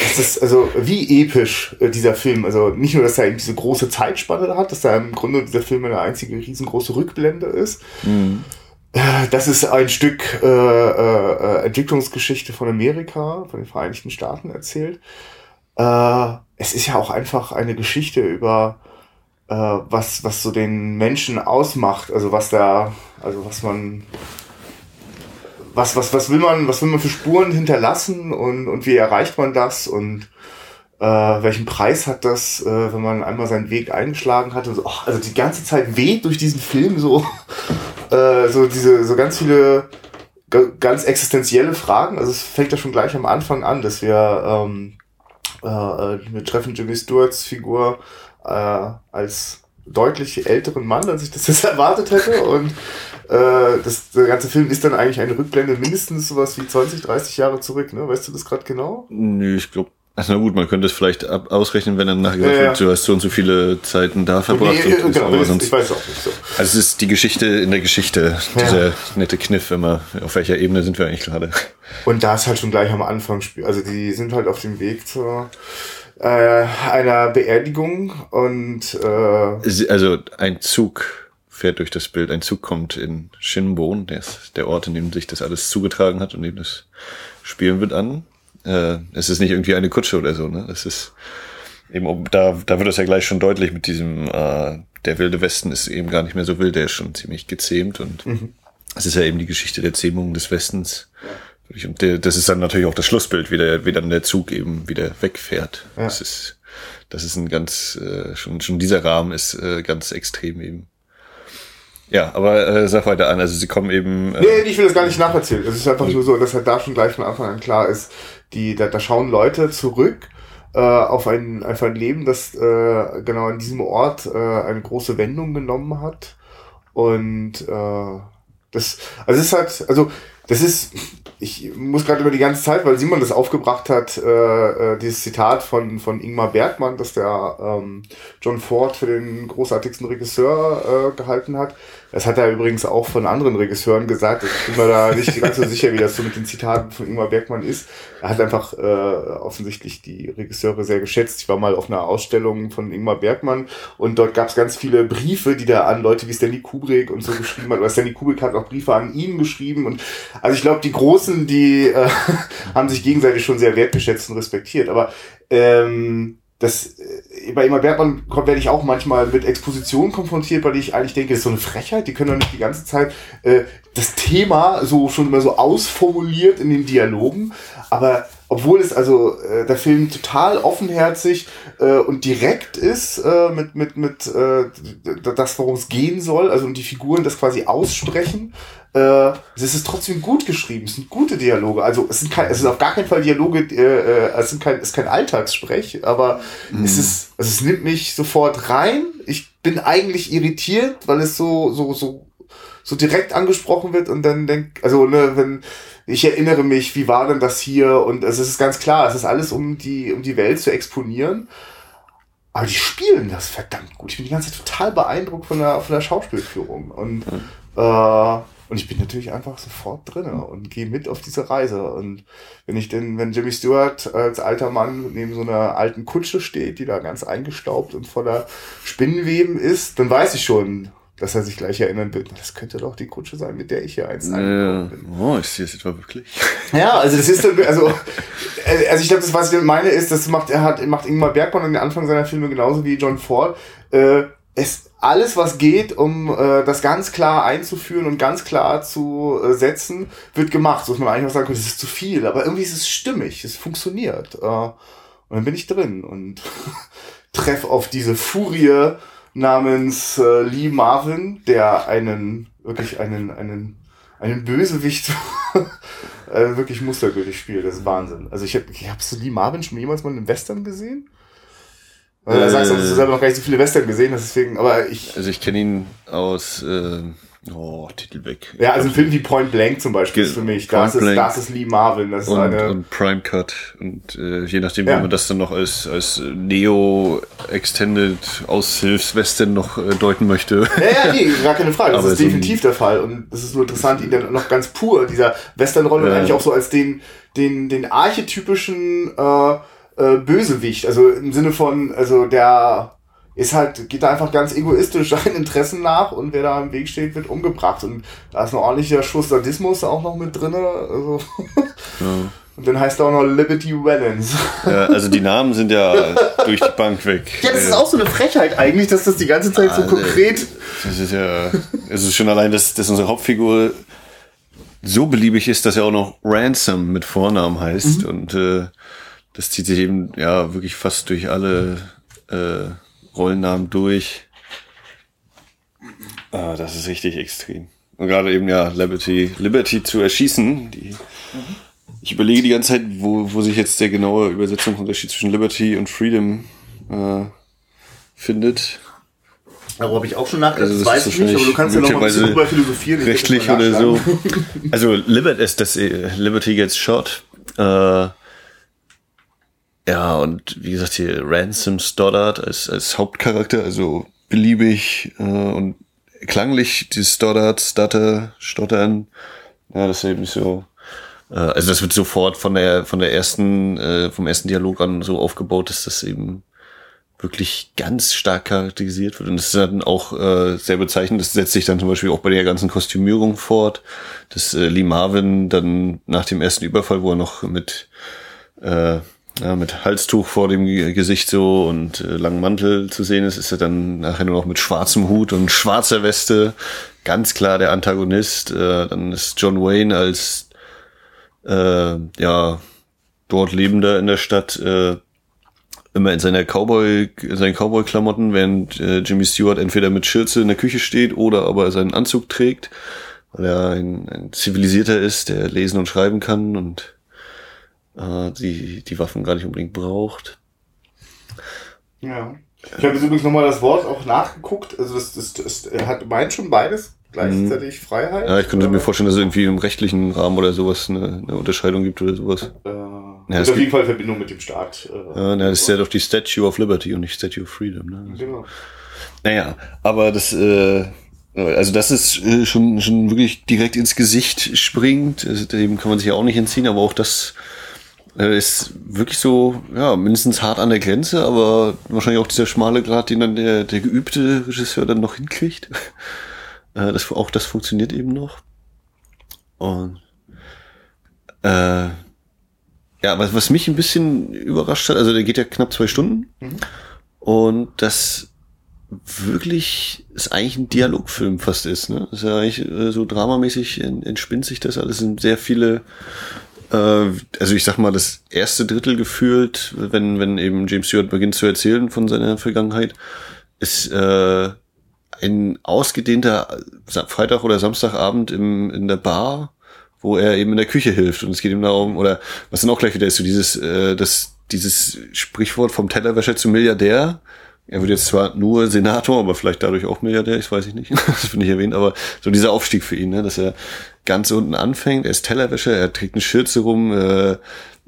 das ist, also wie episch äh, dieser Film, also nicht nur, dass er eben diese große Zeitspanne hat, dass da im Grunde dieser Film eine einzige riesengroße Rückblende ist. Mhm. Äh, das ist ein Stück äh, äh, Entwicklungsgeschichte von Amerika, von den Vereinigten Staaten erzählt. Äh, es ist ja auch einfach eine Geschichte über äh, was, was so den Menschen ausmacht, also was da, also was man, was, was, was will man, was will man für Spuren hinterlassen und, und wie erreicht man das und äh, welchen Preis hat das, äh, wenn man einmal seinen Weg eingeschlagen hat und so, oh, also die ganze Zeit weht durch diesen Film so, äh, so diese, so ganz viele ganz existenzielle Fragen. Also es fängt ja schon gleich am Anfang an, dass wir ähm, äh, wir treffen Jimmy Stewarts Figur äh, als deutlich älteren Mann, als ich das jetzt erwartet hätte. Und äh, das, der ganze Film ist dann eigentlich eine Rückblende mindestens sowas wie 20, 30 Jahre zurück. Ne? Weißt du das gerade genau? Nö, ich glaube also na gut, man könnte es vielleicht ab ausrechnen, wenn dann nachher gesagt ja, wird, du hast so und so viele Zeiten da verbracht. Nee, und, genau, aber sonst, ich weiß auch nicht so. Also es ist die Geschichte in der Geschichte, ja. dieser nette Kniff immer, auf welcher Ebene sind wir eigentlich gerade. Und da ist halt schon gleich am Anfang, also die sind halt auf dem Weg zur äh, einer Beerdigung und äh, also ein Zug fährt durch das Bild, ein Zug kommt in Shinbon, der ist der Ort, in dem sich das alles zugetragen hat und dem das spielen wird an äh, es ist nicht irgendwie eine Kutsche oder so, ne? Es ist eben, da, da wird es ja gleich schon deutlich mit diesem, äh, der wilde Westen ist eben gar nicht mehr so wild, der ist schon ziemlich gezähmt und mhm. es ist ja eben die Geschichte der Zähmung des Westens. Und der, das ist dann natürlich auch das Schlussbild, wie, der, wie dann der Zug eben wieder wegfährt. Ja. Das ist, das ist ein ganz, äh, schon, schon dieser Rahmen ist äh, ganz extrem eben. Ja, aber äh, sag weiter an. Also sie kommen eben. Äh, nee, ich will das gar nicht nacherzählen. Es ist einfach nur so, dass halt da schon gleich von Anfang an klar ist, die, da, da schauen Leute zurück äh, auf ein, auf ein Leben, das äh, genau an diesem Ort äh, eine große Wendung genommen hat. Und äh, das, also es ist halt, also das ist, ich muss gerade über die ganze Zeit, weil Simon das aufgebracht hat, äh, äh, dieses Zitat von, von Ingmar Bergmann, das der ähm, John Ford für den großartigsten Regisseur äh, gehalten hat. Das hat er übrigens auch von anderen Regisseuren gesagt. Ich bin mir da nicht ganz so sicher, wie das so mit den Zitaten von Ingmar Bergmann ist. Er hat einfach äh, offensichtlich die Regisseure sehr geschätzt. Ich war mal auf einer Ausstellung von Ingmar Bergmann und dort gab es ganz viele Briefe, die da an Leute wie Stanley Kubrick und so geschrieben hat. Oder Stanley Kubrick hat auch Briefe an ihn geschrieben. Und also ich glaube, die Großen, die äh, haben sich gegenseitig schon sehr wertgeschätzt und respektiert. Aber ähm, das äh, bei Immer Bergmann werde ich auch manchmal mit Expositionen konfrontiert, weil ich eigentlich denke, das ist so eine Frechheit, die können doch nicht die ganze Zeit äh, das Thema so schon immer so ausformuliert in den Dialogen, aber obwohl es also äh, der Film total offenherzig äh, und direkt ist äh, mit mit mit äh, das worum es gehen soll, also und die Figuren das quasi aussprechen äh, es ist trotzdem gut geschrieben, es sind gute Dialoge. Also es sind kein, es sind auf gar keinen Fall Dialoge, äh, äh, es sind kein, es ist kein Alltagssprech, aber mhm. es ist, also es nimmt mich sofort rein. Ich bin eigentlich irritiert, weil es so, so, so, so direkt angesprochen wird und dann denk, also ne, wenn ich erinnere mich, wie war denn das hier? Und also es ist ganz klar, es ist alles um die, um die Welt zu exponieren. Aber die spielen das verdammt gut. Ich bin die ganze Zeit total beeindruckt von der, von der Schauspielführung. Und mhm. äh, und ich bin natürlich einfach sofort drin und gehe mit auf diese Reise. Und wenn ich denn, wenn Jimmy Stewart als alter Mann neben so einer alten Kutsche steht, die da ganz eingestaubt und voller Spinnenweben ist, dann weiß ich schon, dass er sich gleich erinnern wird, das könnte doch die Kutsche sein, mit der ich hier einst ja. bin. Oh, ich sehe es etwa wirklich. Ja, also das ist dann, also, äh, also ich glaube, das, was ich meine, ist, das macht, er hat, macht Ingmar Bergmann an den Anfang seiner Filme genauso wie John Ford. Äh, es alles, was geht, um äh, das ganz klar einzuführen und ganz klar zu äh, setzen, wird gemacht. So dass man eigentlich auch sagen könnte, das ist zu viel, aber irgendwie ist es stimmig, es funktioniert. Äh, und dann bin ich drin und treff auf diese Furie namens äh, Lee Marvin, der einen, wirklich einen, einen, einen Bösewicht äh, wirklich mustergültig spielt. Das ist Wahnsinn. Also ich habe, ich hab so Lee Marvin schon jemals mal in einem Western gesehen? Also, da sagst du, dass du selber noch gar nicht so viele Western gesehen hast, deswegen, aber ich. Also ich kenne ihn aus, äh, oh, Titel weg. Ja, also ein Film wie Point Blank zum Beispiel ist für mich. Das ist, das ist Lee Marvin. Das ist und, eine und Prime Cut. Und äh, je nachdem, ja. wie man das dann noch als, als Neo Extended Aushilfs-Western noch äh, deuten möchte. Ja, ja, nee, gar keine Frage. Das aber ist definitiv der Fall. Und es ist nur interessant, ihn dann noch ganz pur, dieser Western-Rolle, ja. eigentlich auch so als den, den, den archetypischen äh, äh, Bösewicht. Also im Sinne von, also der ist halt, geht da einfach ganz egoistisch seinen Interessen nach und wer da im Weg steht, wird umgebracht. Und da ist ein ordentlicher Schuss Sadismus auch noch mit drin. Also ja. Und dann heißt er auch noch Liberty Valens. Ja, also die Namen sind ja durch die Bank weg. Ja, das ist auch so eine Frechheit eigentlich, dass das die ganze Zeit so konkret. Das ist ja, es ist schon allein, dass, dass unsere Hauptfigur so beliebig ist, dass er auch noch Ransom mit Vornamen heißt. Mhm. Und äh, das zieht sich eben ja wirklich fast durch alle äh, Rollennamen durch. Ah, das ist richtig extrem. Und gerade eben ja Liberty, Liberty zu erschießen. Die, mhm. Ich überlege die ganze Zeit, wo, wo sich jetzt der genaue Übersetzungsunterschied zwischen Liberty und Freedom äh, findet. Darüber habe ich auch schon nachgedacht, also, das, weiß ich nicht, aber du kannst ja noch mal ein bisschen drüber philosophieren. Rechtlich oder so. Also Liberty, ist das äh, Liberty Gets Shot. Äh, ja, und wie gesagt, hier Ransom Stoddard als, als Hauptcharakter, also beliebig äh, und klanglich die Stoddard, Stutter, Stottern. Ja, das ist eben so. Äh, also das wird sofort von der von der ersten äh, vom ersten Dialog an so aufgebaut, dass das eben wirklich ganz stark charakterisiert wird. Und das ist dann auch äh, sehr bezeichnend. Das setzt sich dann zum Beispiel auch bei der ganzen Kostümierung fort, dass äh, Lee Marvin dann nach dem ersten Überfall, wo er noch mit äh, ja, mit Halstuch vor dem Gesicht so und äh, langem Mantel zu sehen ist, ist er dann nachher nur noch mit schwarzem Hut und schwarzer Weste ganz klar der Antagonist. Äh, dann ist John Wayne als äh, ja dort Lebender in der Stadt äh, immer in seiner Cowboy, in seinen Cowboy-Klamotten, während äh, Jimmy Stewart entweder mit Schürze in der Küche steht oder aber seinen Anzug trägt, weil er ein, ein zivilisierter ist, der lesen und schreiben kann und äh, die, die Waffen gar nicht unbedingt braucht. Ja. Ich habe jetzt übrigens nochmal das Wort auch nachgeguckt. Also das, das, das er hat meint schon beides gleichzeitig mhm. Freiheit. Ja, ich könnte mir vorstellen, dass es irgendwie im rechtlichen Rahmen oder sowas eine, eine Unterscheidung gibt oder sowas. Äh, ja, auf jeden Fall Verbindung mit dem Staat. Äh, ja, na, das ist ja doch die Statue of Liberty und nicht Statue of Freedom. Ne? Genau. Naja, aber das, äh, also das ist äh, schon, schon wirklich direkt ins Gesicht springt. Also dem kann man sich ja auch nicht entziehen, aber auch das ist wirklich so, ja, mindestens hart an der Grenze, aber wahrscheinlich auch dieser schmale Grad, den dann der, der geübte Regisseur dann noch hinkriegt. Äh, das, auch das funktioniert eben noch. Und äh, ja, was, was mich ein bisschen überrascht hat, also der geht ja knapp zwei Stunden. Mhm. Und das wirklich ist eigentlich ein Dialogfilm fast ist. Ne? Das ist ja eigentlich äh, so dramamäßig entspinnt sich das alles. sind sehr viele, äh, also ich sag mal, das erste Drittel gefühlt, wenn, wenn eben James Stewart beginnt zu erzählen von seiner Vergangenheit, ist äh, ein ausgedehnter Freitag oder Samstagabend im, in der Bar wo er eben in der Küche hilft und es geht ihm darum, oder was dann auch gleich wieder ist, so dieses, äh, das, dieses Sprichwort vom Tellerwäscher zum Milliardär. Er wird jetzt zwar nur Senator, aber vielleicht dadurch auch Milliardär, ich weiß ich nicht, das finde ich erwähnt, aber so dieser Aufstieg für ihn, ne, dass er ganz unten anfängt, er ist Tellerwäscher, er trägt eine Schürze rum, äh,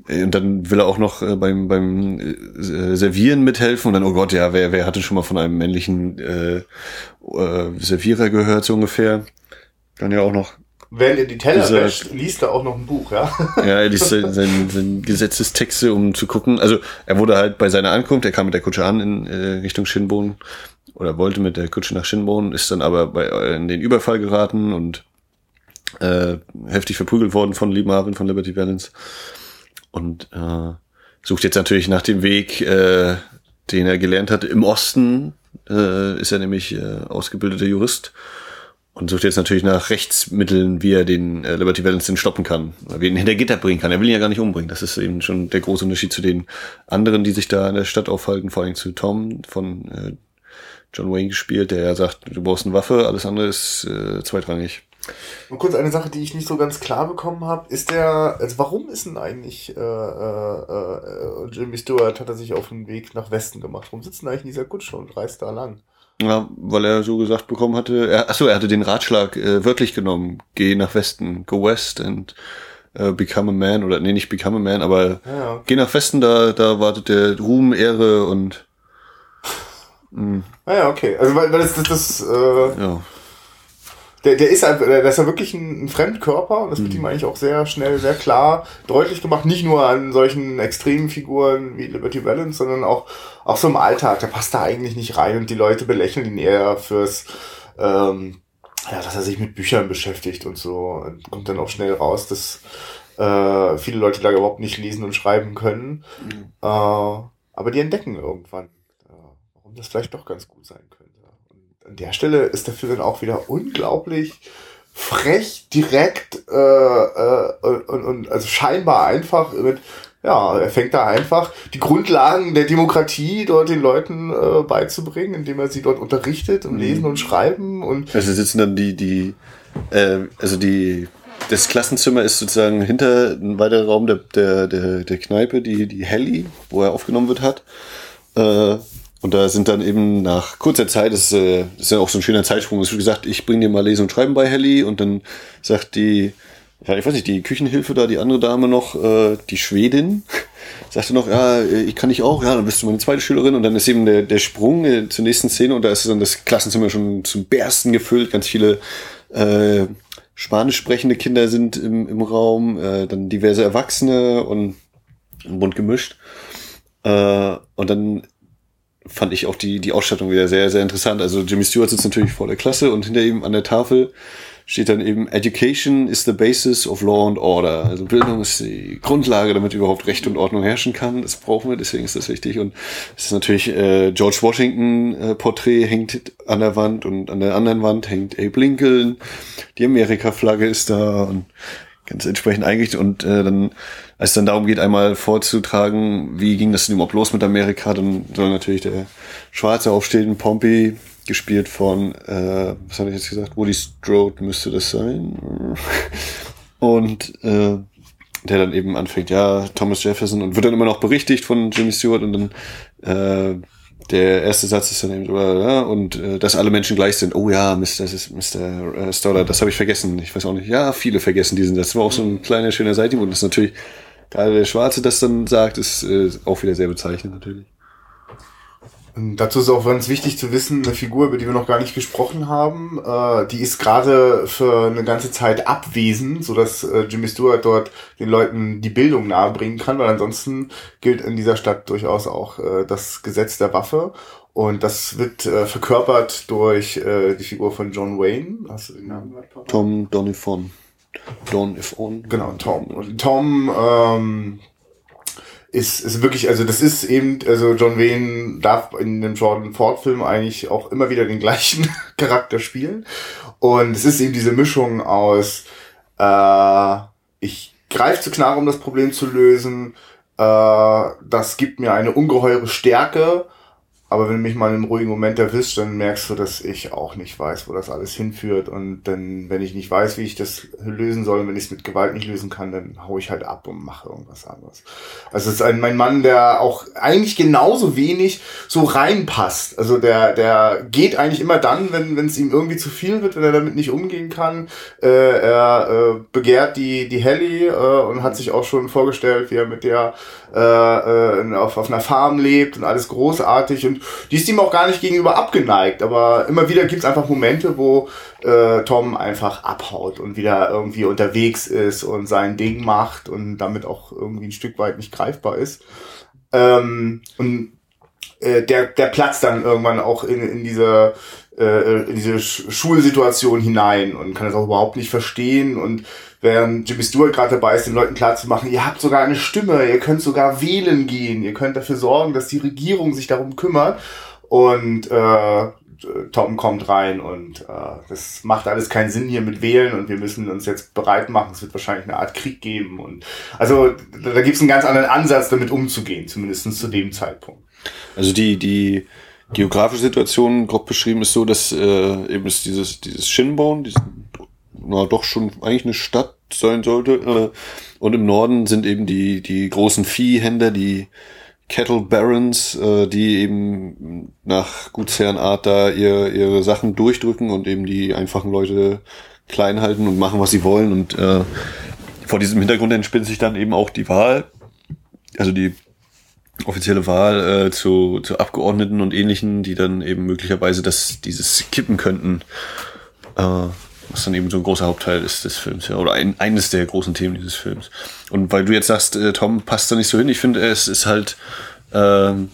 und dann will er auch noch äh, beim, beim äh, Servieren mithelfen und dann, oh Gott, ja, wer, wer hatte schon mal von einem männlichen äh, äh, Servierer gehört, so ungefähr. Dann ja auch noch Während er die Teller Dieser, wäscht, liest er auch noch ein Buch, ja? Ja, er liest seine sein Gesetzestexte, um zu gucken. Also er wurde halt bei seiner Ankunft, er kam mit der Kutsche an in äh, Richtung Shinbone oder wollte mit der Kutsche nach Shinbone, ist dann aber bei, äh, in den Überfall geraten und äh, heftig verprügelt worden von Lee Marvin von Liberty Balance und äh, sucht jetzt natürlich nach dem Weg, äh, den er gelernt hat im Osten. Äh, ist er nämlich äh, ausgebildeter Jurist und sucht jetzt natürlich nach Rechtsmitteln, wie er den äh, Liberty Valance stoppen kann, wie er ihn hinter Gitter bringen kann. Er will ihn ja gar nicht umbringen. Das ist eben schon der große Unterschied zu den anderen, die sich da in der Stadt aufhalten, vor allem zu Tom von äh, John Wayne gespielt, der ja sagt, du brauchst eine Waffe, alles andere ist äh, zweitrangig. Und kurz eine Sache, die ich nicht so ganz klar bekommen habe, ist der, also warum ist denn eigentlich äh, äh, äh, Jimmy Stewart hat er sich auf den Weg nach Westen gemacht? Warum sitzt denn eigentlich in dieser Kutsche und reist da lang? Ja, weil er so gesagt bekommen hatte, er, achso, er hatte den Ratschlag äh, wörtlich genommen, geh nach Westen, go west and uh, become a man, oder nee, nicht become a man, aber ja. geh nach Westen, da, da wartet der Ruhm, Ehre und mh. Ah ja, okay. Also weil, weil das, das, das äh, ja der, der ist einfach, der ist ja wirklich ein, ein Fremdkörper und das wird mhm. ihm eigentlich auch sehr schnell, sehr klar deutlich gemacht. Nicht nur an solchen extremen Figuren wie Liberty Valance, sondern auch, auch so im Alltag. Der passt da eigentlich nicht rein und die Leute belächeln ihn eher fürs, ähm, ja, dass er sich mit Büchern beschäftigt und so. Und kommt dann auch schnell raus, dass äh, viele Leute da überhaupt nicht lesen und schreiben können. Mhm. Äh, aber die entdecken irgendwann, äh, warum das vielleicht doch ganz gut sein könnte an der Stelle ist der Film dann auch wieder unglaublich frech, direkt äh, äh, und, und also scheinbar einfach mit ja, er fängt da einfach die Grundlagen der Demokratie dort den Leuten äh, beizubringen, indem er sie dort unterrichtet und mhm. lesen und schreiben und also sitzen dann die die äh, also die das Klassenzimmer ist sozusagen hinter ein weiterer Raum der, der, der, der Kneipe, die, die Helly, wo er aufgenommen wird, hat. Äh, und da sind dann eben nach kurzer Zeit, das ist, äh, das ist ja auch so ein schöner Zeitsprung, es wird gesagt, ich bringe dir mal Lesen und Schreiben bei, Helly. Und dann sagt die, ja, ich weiß nicht, die Küchenhilfe da, die andere Dame noch, äh, die Schwedin, sagte noch, ja, ich kann ich auch, ja, dann bist du meine zweite Schülerin. Und dann ist eben der, der Sprung äh, zur nächsten Szene und da ist dann das Klassenzimmer schon zum Bersten gefüllt, ganz viele äh, spanisch sprechende Kinder sind im, im Raum, äh, dann diverse Erwachsene und bunt gemischt. Äh, und dann fand ich auch die, die Ausstattung wieder sehr, sehr interessant. Also Jimmy Stewart sitzt natürlich vor der Klasse und hinter ihm an der Tafel steht dann eben Education is the basis of law and order. Also Bildung ist die Grundlage, damit überhaupt Recht und Ordnung herrschen kann. Das brauchen wir, deswegen ist das wichtig. Und es ist natürlich äh, George Washington äh, Porträt hängt an der Wand und an der anderen Wand hängt Abe Lincoln. Die Amerika-Flagge ist da und ganz entsprechend eingerichtet. Und äh, dann, als es dann darum geht, einmal vorzutragen, wie ging das denn überhaupt los mit Amerika, dann soll natürlich der Schwarze aufstehen, Pompey, gespielt von, äh, was habe ich jetzt gesagt, Woody Strode müsste das sein. Und äh, der dann eben anfängt, ja, Thomas Jefferson und wird dann immer noch berichtigt von Jimmy Stewart und dann äh, der erste Satz ist dann eben so, ja, und äh, dass alle Menschen gleich sind. Oh ja, Mr. Mr. Äh, Stoddard, das habe ich vergessen. Ich weiß auch nicht. Ja, viele vergessen diesen Satz. Das war auch so ein kleiner, schöner Seitenhieb und das ist natürlich, gerade der Schwarze das dann sagt, ist äh, auch wieder sehr bezeichnend natürlich. Und dazu ist auch ganz wichtig zu wissen, eine Figur, über die wir noch gar nicht gesprochen haben, äh, die ist gerade für eine ganze Zeit abwesend, so dass äh, Jimmy Stewart dort den Leuten die Bildung nahebringen kann, weil ansonsten gilt in dieser Stadt durchaus auch äh, das Gesetz der Waffe. Und das wird äh, verkörpert durch äh, die Figur von John Wayne. Hast du den Namen Tom Donifon. Don if on. Genau, Tom. Und Tom ähm, ist, ist wirklich, also das ist eben, also John Wayne darf in dem Jordan Ford Film eigentlich auch immer wieder den gleichen Charakter spielen. Und es ist eben diese Mischung aus, äh, ich greife zu Knarre, um das Problem zu lösen, äh, das gibt mir eine ungeheure Stärke aber wenn du mich mal im ruhigen Moment erwischt, dann merkst du, dass ich auch nicht weiß, wo das alles hinführt. Und dann, wenn ich nicht weiß, wie ich das lösen soll, wenn ich es mit Gewalt nicht lösen kann, dann hau ich halt ab und mache irgendwas anderes. Also es ist ein mein Mann, der auch eigentlich genauso wenig so reinpasst. Also der, der geht eigentlich immer dann, wenn wenn es ihm irgendwie zu viel wird, wenn er damit nicht umgehen kann. Äh, er äh, begehrt die die Helly äh, und hat sich auch schon vorgestellt, wie er mit der äh, äh, auf, auf einer Farm lebt und alles großartig und die ist ihm auch gar nicht gegenüber abgeneigt, aber immer wieder gibt's einfach Momente, wo äh, Tom einfach abhaut und wieder irgendwie unterwegs ist und sein Ding macht und damit auch irgendwie ein Stück weit nicht greifbar ist. Ähm, und äh, der, der platzt dann irgendwann auch in, in diese äh, in diese Schulsituation hinein und kann das auch überhaupt nicht verstehen und während Jimmy Stewart gerade dabei ist, den Leuten klarzumachen, ihr habt sogar eine Stimme, ihr könnt sogar wählen gehen, ihr könnt dafür sorgen, dass die Regierung sich darum kümmert. Und äh, Tom kommt rein und äh, das macht alles keinen Sinn hier mit Wählen und wir müssen uns jetzt bereit machen. Es wird wahrscheinlich eine Art Krieg geben. Und also da, da gibt es einen ganz anderen Ansatz, damit umzugehen, zumindest zu dem Zeitpunkt. Also die, die geografische Situation, grob beschrieben, ist so, dass äh, eben ist dieses, dieses Shinbone, diesen na doch schon eigentlich eine Stadt sein sollte. Äh, und im Norden sind eben die, die großen Viehhändler, die Cattle Barons, äh, die eben nach Gutsherrenart da ihr, ihre Sachen durchdrücken und eben die einfachen Leute klein halten und machen, was sie wollen. Und äh, vor diesem Hintergrund entspinnt sich dann eben auch die Wahl, also die offizielle Wahl äh, zu, zu Abgeordneten und ähnlichen, die dann eben möglicherweise das dieses kippen könnten. Äh, was dann eben so ein großer Hauptteil ist des Films, ja, oder ein, eines der großen Themen dieses Films. Und weil du jetzt sagst, äh, Tom passt da nicht so hin, ich finde, es ist halt ähm,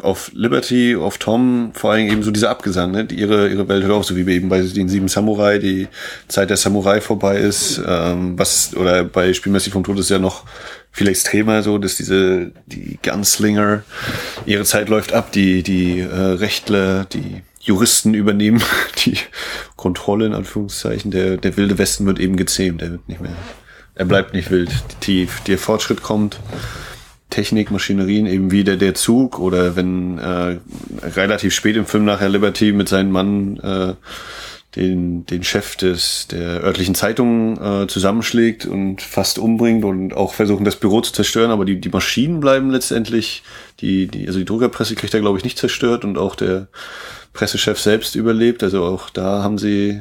auf Liberty, auf Tom vor allem eben so dieser Abgesang, ne? Die, ihre, ihre Welt hört auf, so wie eben bei den sieben Samurai, die Zeit der Samurai vorbei ist, ähm, was, oder bei Spielmäßig vom Tod ist ja noch viel extremer, so, dass diese, die Gunslinger, ihre Zeit läuft ab, die, die äh, Rechtler, die Juristen übernehmen die Kontrolle in Anführungszeichen. Der, der wilde Westen wird eben gezähmt. Er wird nicht mehr, er bleibt nicht wild. Tief. Der Fortschritt kommt. Technik, Maschinerien, eben wie der, der Zug oder wenn äh, relativ spät im Film nachher Liberty mit seinem Mann äh, den, den Chef des, der örtlichen Zeitung äh, zusammenschlägt und fast umbringt und auch versuchen, das Büro zu zerstören, aber die, die Maschinen bleiben letztendlich, die, die, also die Druckerpresse kriegt er, glaube ich, nicht zerstört und auch der Pressechef selbst überlebt. Also auch da haben sie,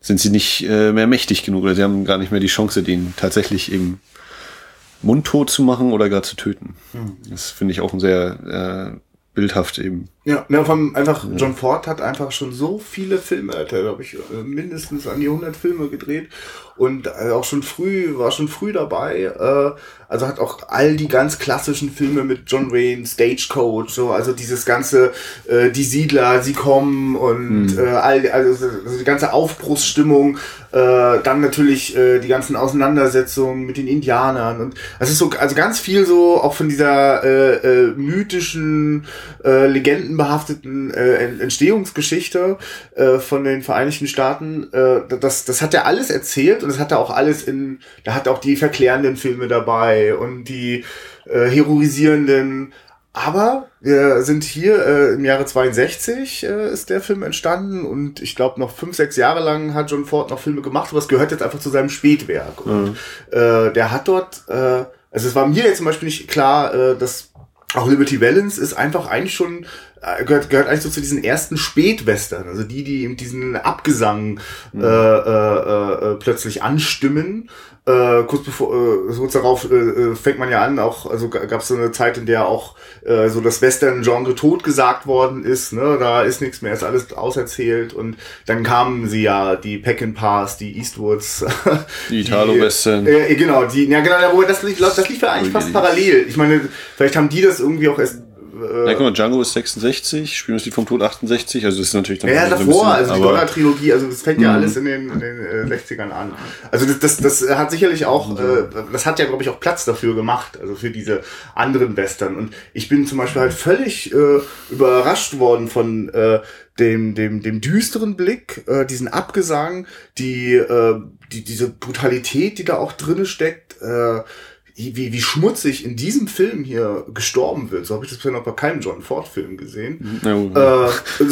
sind sie nicht äh, mehr mächtig genug oder sie haben gar nicht mehr die Chance, den tatsächlich eben mundtot zu machen oder gar zu töten. Hm. Das finde ich auch ein sehr äh, bildhaft eben. Ja, ja vor allem einfach, John Ford hat einfach schon so viele Filme, hat er, glaube ich, äh, mindestens an die 100 Filme gedreht. Und äh, auch schon früh, war schon früh dabei, äh, also hat auch all die ganz klassischen Filme mit John Wayne, Stagecoach, so, also dieses ganze, die Siedler, sie kommen und mhm. all, also, also die ganze Aufbruchsstimmung, dann natürlich die ganzen Auseinandersetzungen mit den Indianern und es ist so, also ganz viel so auch von dieser äh, mythischen, äh, legendenbehafteten äh, Entstehungsgeschichte äh, von den Vereinigten Staaten. Äh, das, das hat er alles erzählt und das hat er auch alles in, da hat auch die verklärenden Filme dabei und die äh, heroisierenden aber wir sind hier äh, im Jahre 62 äh, ist der Film entstanden und ich glaube noch fünf, sechs Jahre lang hat John Ford noch Filme gemacht, aber es gehört jetzt einfach zu seinem Spätwerk. Und mhm. äh, der hat dort, äh, also es war mir jetzt zum Beispiel nicht klar, äh, dass auch Liberty Valance ist einfach eigentlich schon gehört, gehört eigentlich so zu diesen ersten Spätwestern, also die, die eben diesen Abgesang mhm. äh, äh, äh, plötzlich anstimmen äh, kurz bevor, äh, kurz darauf äh, äh, fängt man ja an, auch, also gab es so eine Zeit, in der auch äh, so das Western-Genre totgesagt worden ist, ne, da ist nichts mehr, ist alles auserzählt und dann kamen sie ja, die Peck and Pass, die Eastwoods, die Italo-Western. Äh, genau, die, ja genau, das lief, das lief ja eigentlich fast parallel. Ich meine, vielleicht haben die das irgendwie auch erst äh, ja, guck mal, Django ist 66, Spielen das Lied vom Tod 68, also das ist natürlich dann. Ja, davor, so bisschen, also die Donner-Trilogie, also das fängt ja mhm. alles in den, in den äh, 60ern an. Also das, das, das hat sicherlich auch, äh, das hat ja, glaube ich, auch Platz dafür gemacht, also für diese anderen Western. Und ich bin zum Beispiel halt völlig äh, überrascht worden von äh, dem, dem, dem düsteren Blick, äh, diesen Abgesang, die, äh, die, diese Brutalität, die da auch drinne steckt, äh, wie, wie schmutzig in diesem Film hier gestorben wird. So habe ich das bisher noch bei keinem John Ford-Film gesehen. Ja, äh,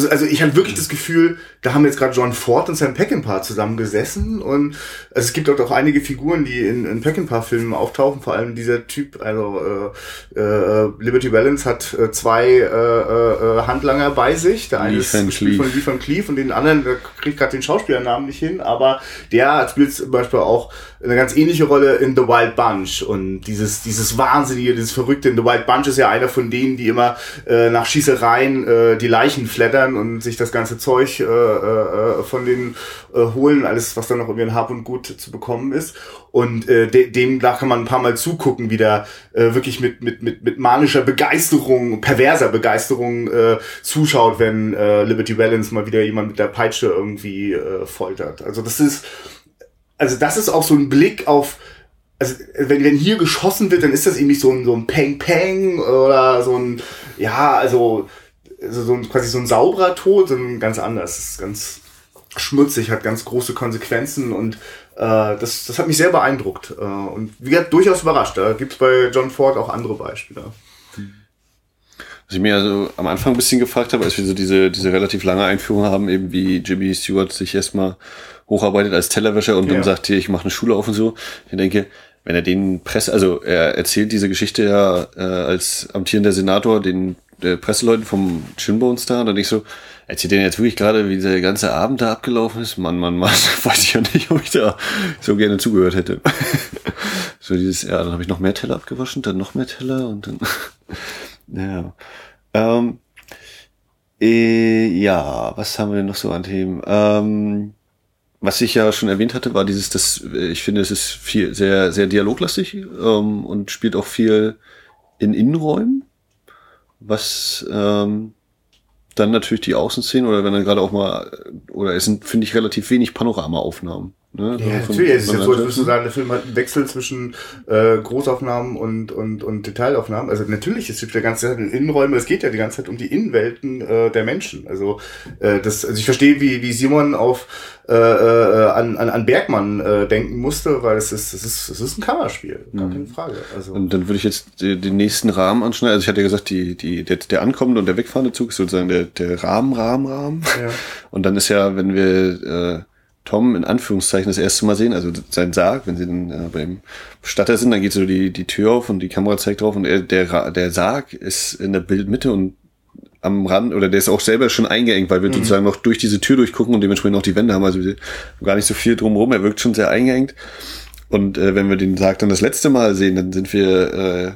also ich hatte wirklich das Gefühl, da haben jetzt gerade John Ford und Sam Peckinpah zusammengesessen und also es gibt dort auch einige Figuren, die in, in Peckinpah-Filmen auftauchen, vor allem dieser Typ, also äh, äh, Liberty Balance hat äh, zwei äh, äh, Handlanger bei sich. Der eine ist gespielt von Lee Van Cleef und den anderen, der kriegt gerade den Schauspielernamen nicht hin, aber der spielt zum Beispiel auch eine ganz ähnliche Rolle in The Wild Bunch und dieses, dieses Wahnsinnige, dieses Verrückte. In The Wild Bunch ist ja einer von denen, die immer äh, nach Schießereien äh, die Leichen flattern und sich das ganze Zeug äh, äh, von denen äh, holen, alles, was dann noch irgendwie in Hab und Gut zu bekommen ist. Und äh, de dem da kann man ein paar Mal zugucken, wie der äh, wirklich mit, mit, mit, mit manischer Begeisterung, perverser Begeisterung äh, zuschaut, wenn äh, Liberty Valance mal wieder jemand mit der Peitsche irgendwie äh, foltert. Also das ist also das ist auch so ein Blick auf, also wenn, wenn hier geschossen wird, dann ist das irgendwie so ein, so ein Peng Peng oder so ein, ja, also, also so ein, quasi so ein sauberer Tod, sondern ganz anders. Das ist ganz schmutzig, hat ganz große Konsequenzen und äh, das, das hat mich sehr beeindruckt äh, und wie gesagt, durchaus überrascht. Da gibt's bei John Ford auch andere Beispiele. Was ich mir also am Anfang ein bisschen gefragt habe, als wir so diese, diese relativ lange Einführung haben, eben wie Jimmy Stewart sich erstmal hocharbeitet als Tellerwäscher und ja. dann sagt hier, ich mache eine Schule auf und so. Ich denke, wenn er den Presse, also er erzählt diese Geschichte ja äh, als amtierender Senator den der Presseleuten vom Chinbone Star und dann ich so, erzählt denen jetzt wirklich gerade, wie der ganze Abend da abgelaufen ist? Mann, Mann, Mann, weiß ich ja nicht, ob ich da so gerne zugehört hätte. so dieses, ja, dann habe ich noch mehr Teller abgewaschen, dann noch mehr Teller und dann, ja. Ähm, äh, ja, was haben wir denn noch so an Themen? Ähm, was ich ja schon erwähnt hatte, war dieses, das, ich finde, es ist viel, sehr, sehr dialoglastig ähm, und spielt auch viel in Innenräumen, was ähm, dann natürlich die Außenszenen oder wenn dann gerade auch mal, oder es sind, finde ich, relativ wenig Panoramaaufnahmen Ne? Ja, Also natürlich. Es ist jetzt von so, der dass du sagen, der Film hat einen Wechsel zwischen äh, Großaufnahmen und, und, und Detailaufnahmen. Also natürlich, es gibt ja ganze Zeit Innenräume, es geht ja die ganze Zeit um die Innenwelten äh, der Menschen. Also, äh, das, also ich verstehe, wie, wie Simon auf äh, äh, an, an, an Bergmann äh, denken musste, weil es ist, es ist, es ist ein Kammerspiel, gar keine Frage. Also, Und dann würde ich jetzt den nächsten Rahmen anschneiden. Also ich hatte ja gesagt, die, die, der, der ankommende und der wegfahrende Zug ist sozusagen der, der Rahmen, Rahmen, Rahmen. Ja. Und dann ist ja, wenn wir äh, Tom in Anführungszeichen das erste Mal sehen, also sein Sarg, wenn sie dann äh, beim Bestatter sind, dann geht so die, die Tür auf und die Kamera zeigt drauf und er, der, der Sarg ist in der Bildmitte und am Rand, oder der ist auch selber schon eingeengt, weil wir sozusagen noch durch diese Tür durchgucken und dementsprechend auch die Wände haben. Also wir haben gar nicht so viel drumherum. Er wirkt schon sehr eingeengt. Und äh, wenn wir den Sarg dann das letzte Mal sehen, dann sind wir äh,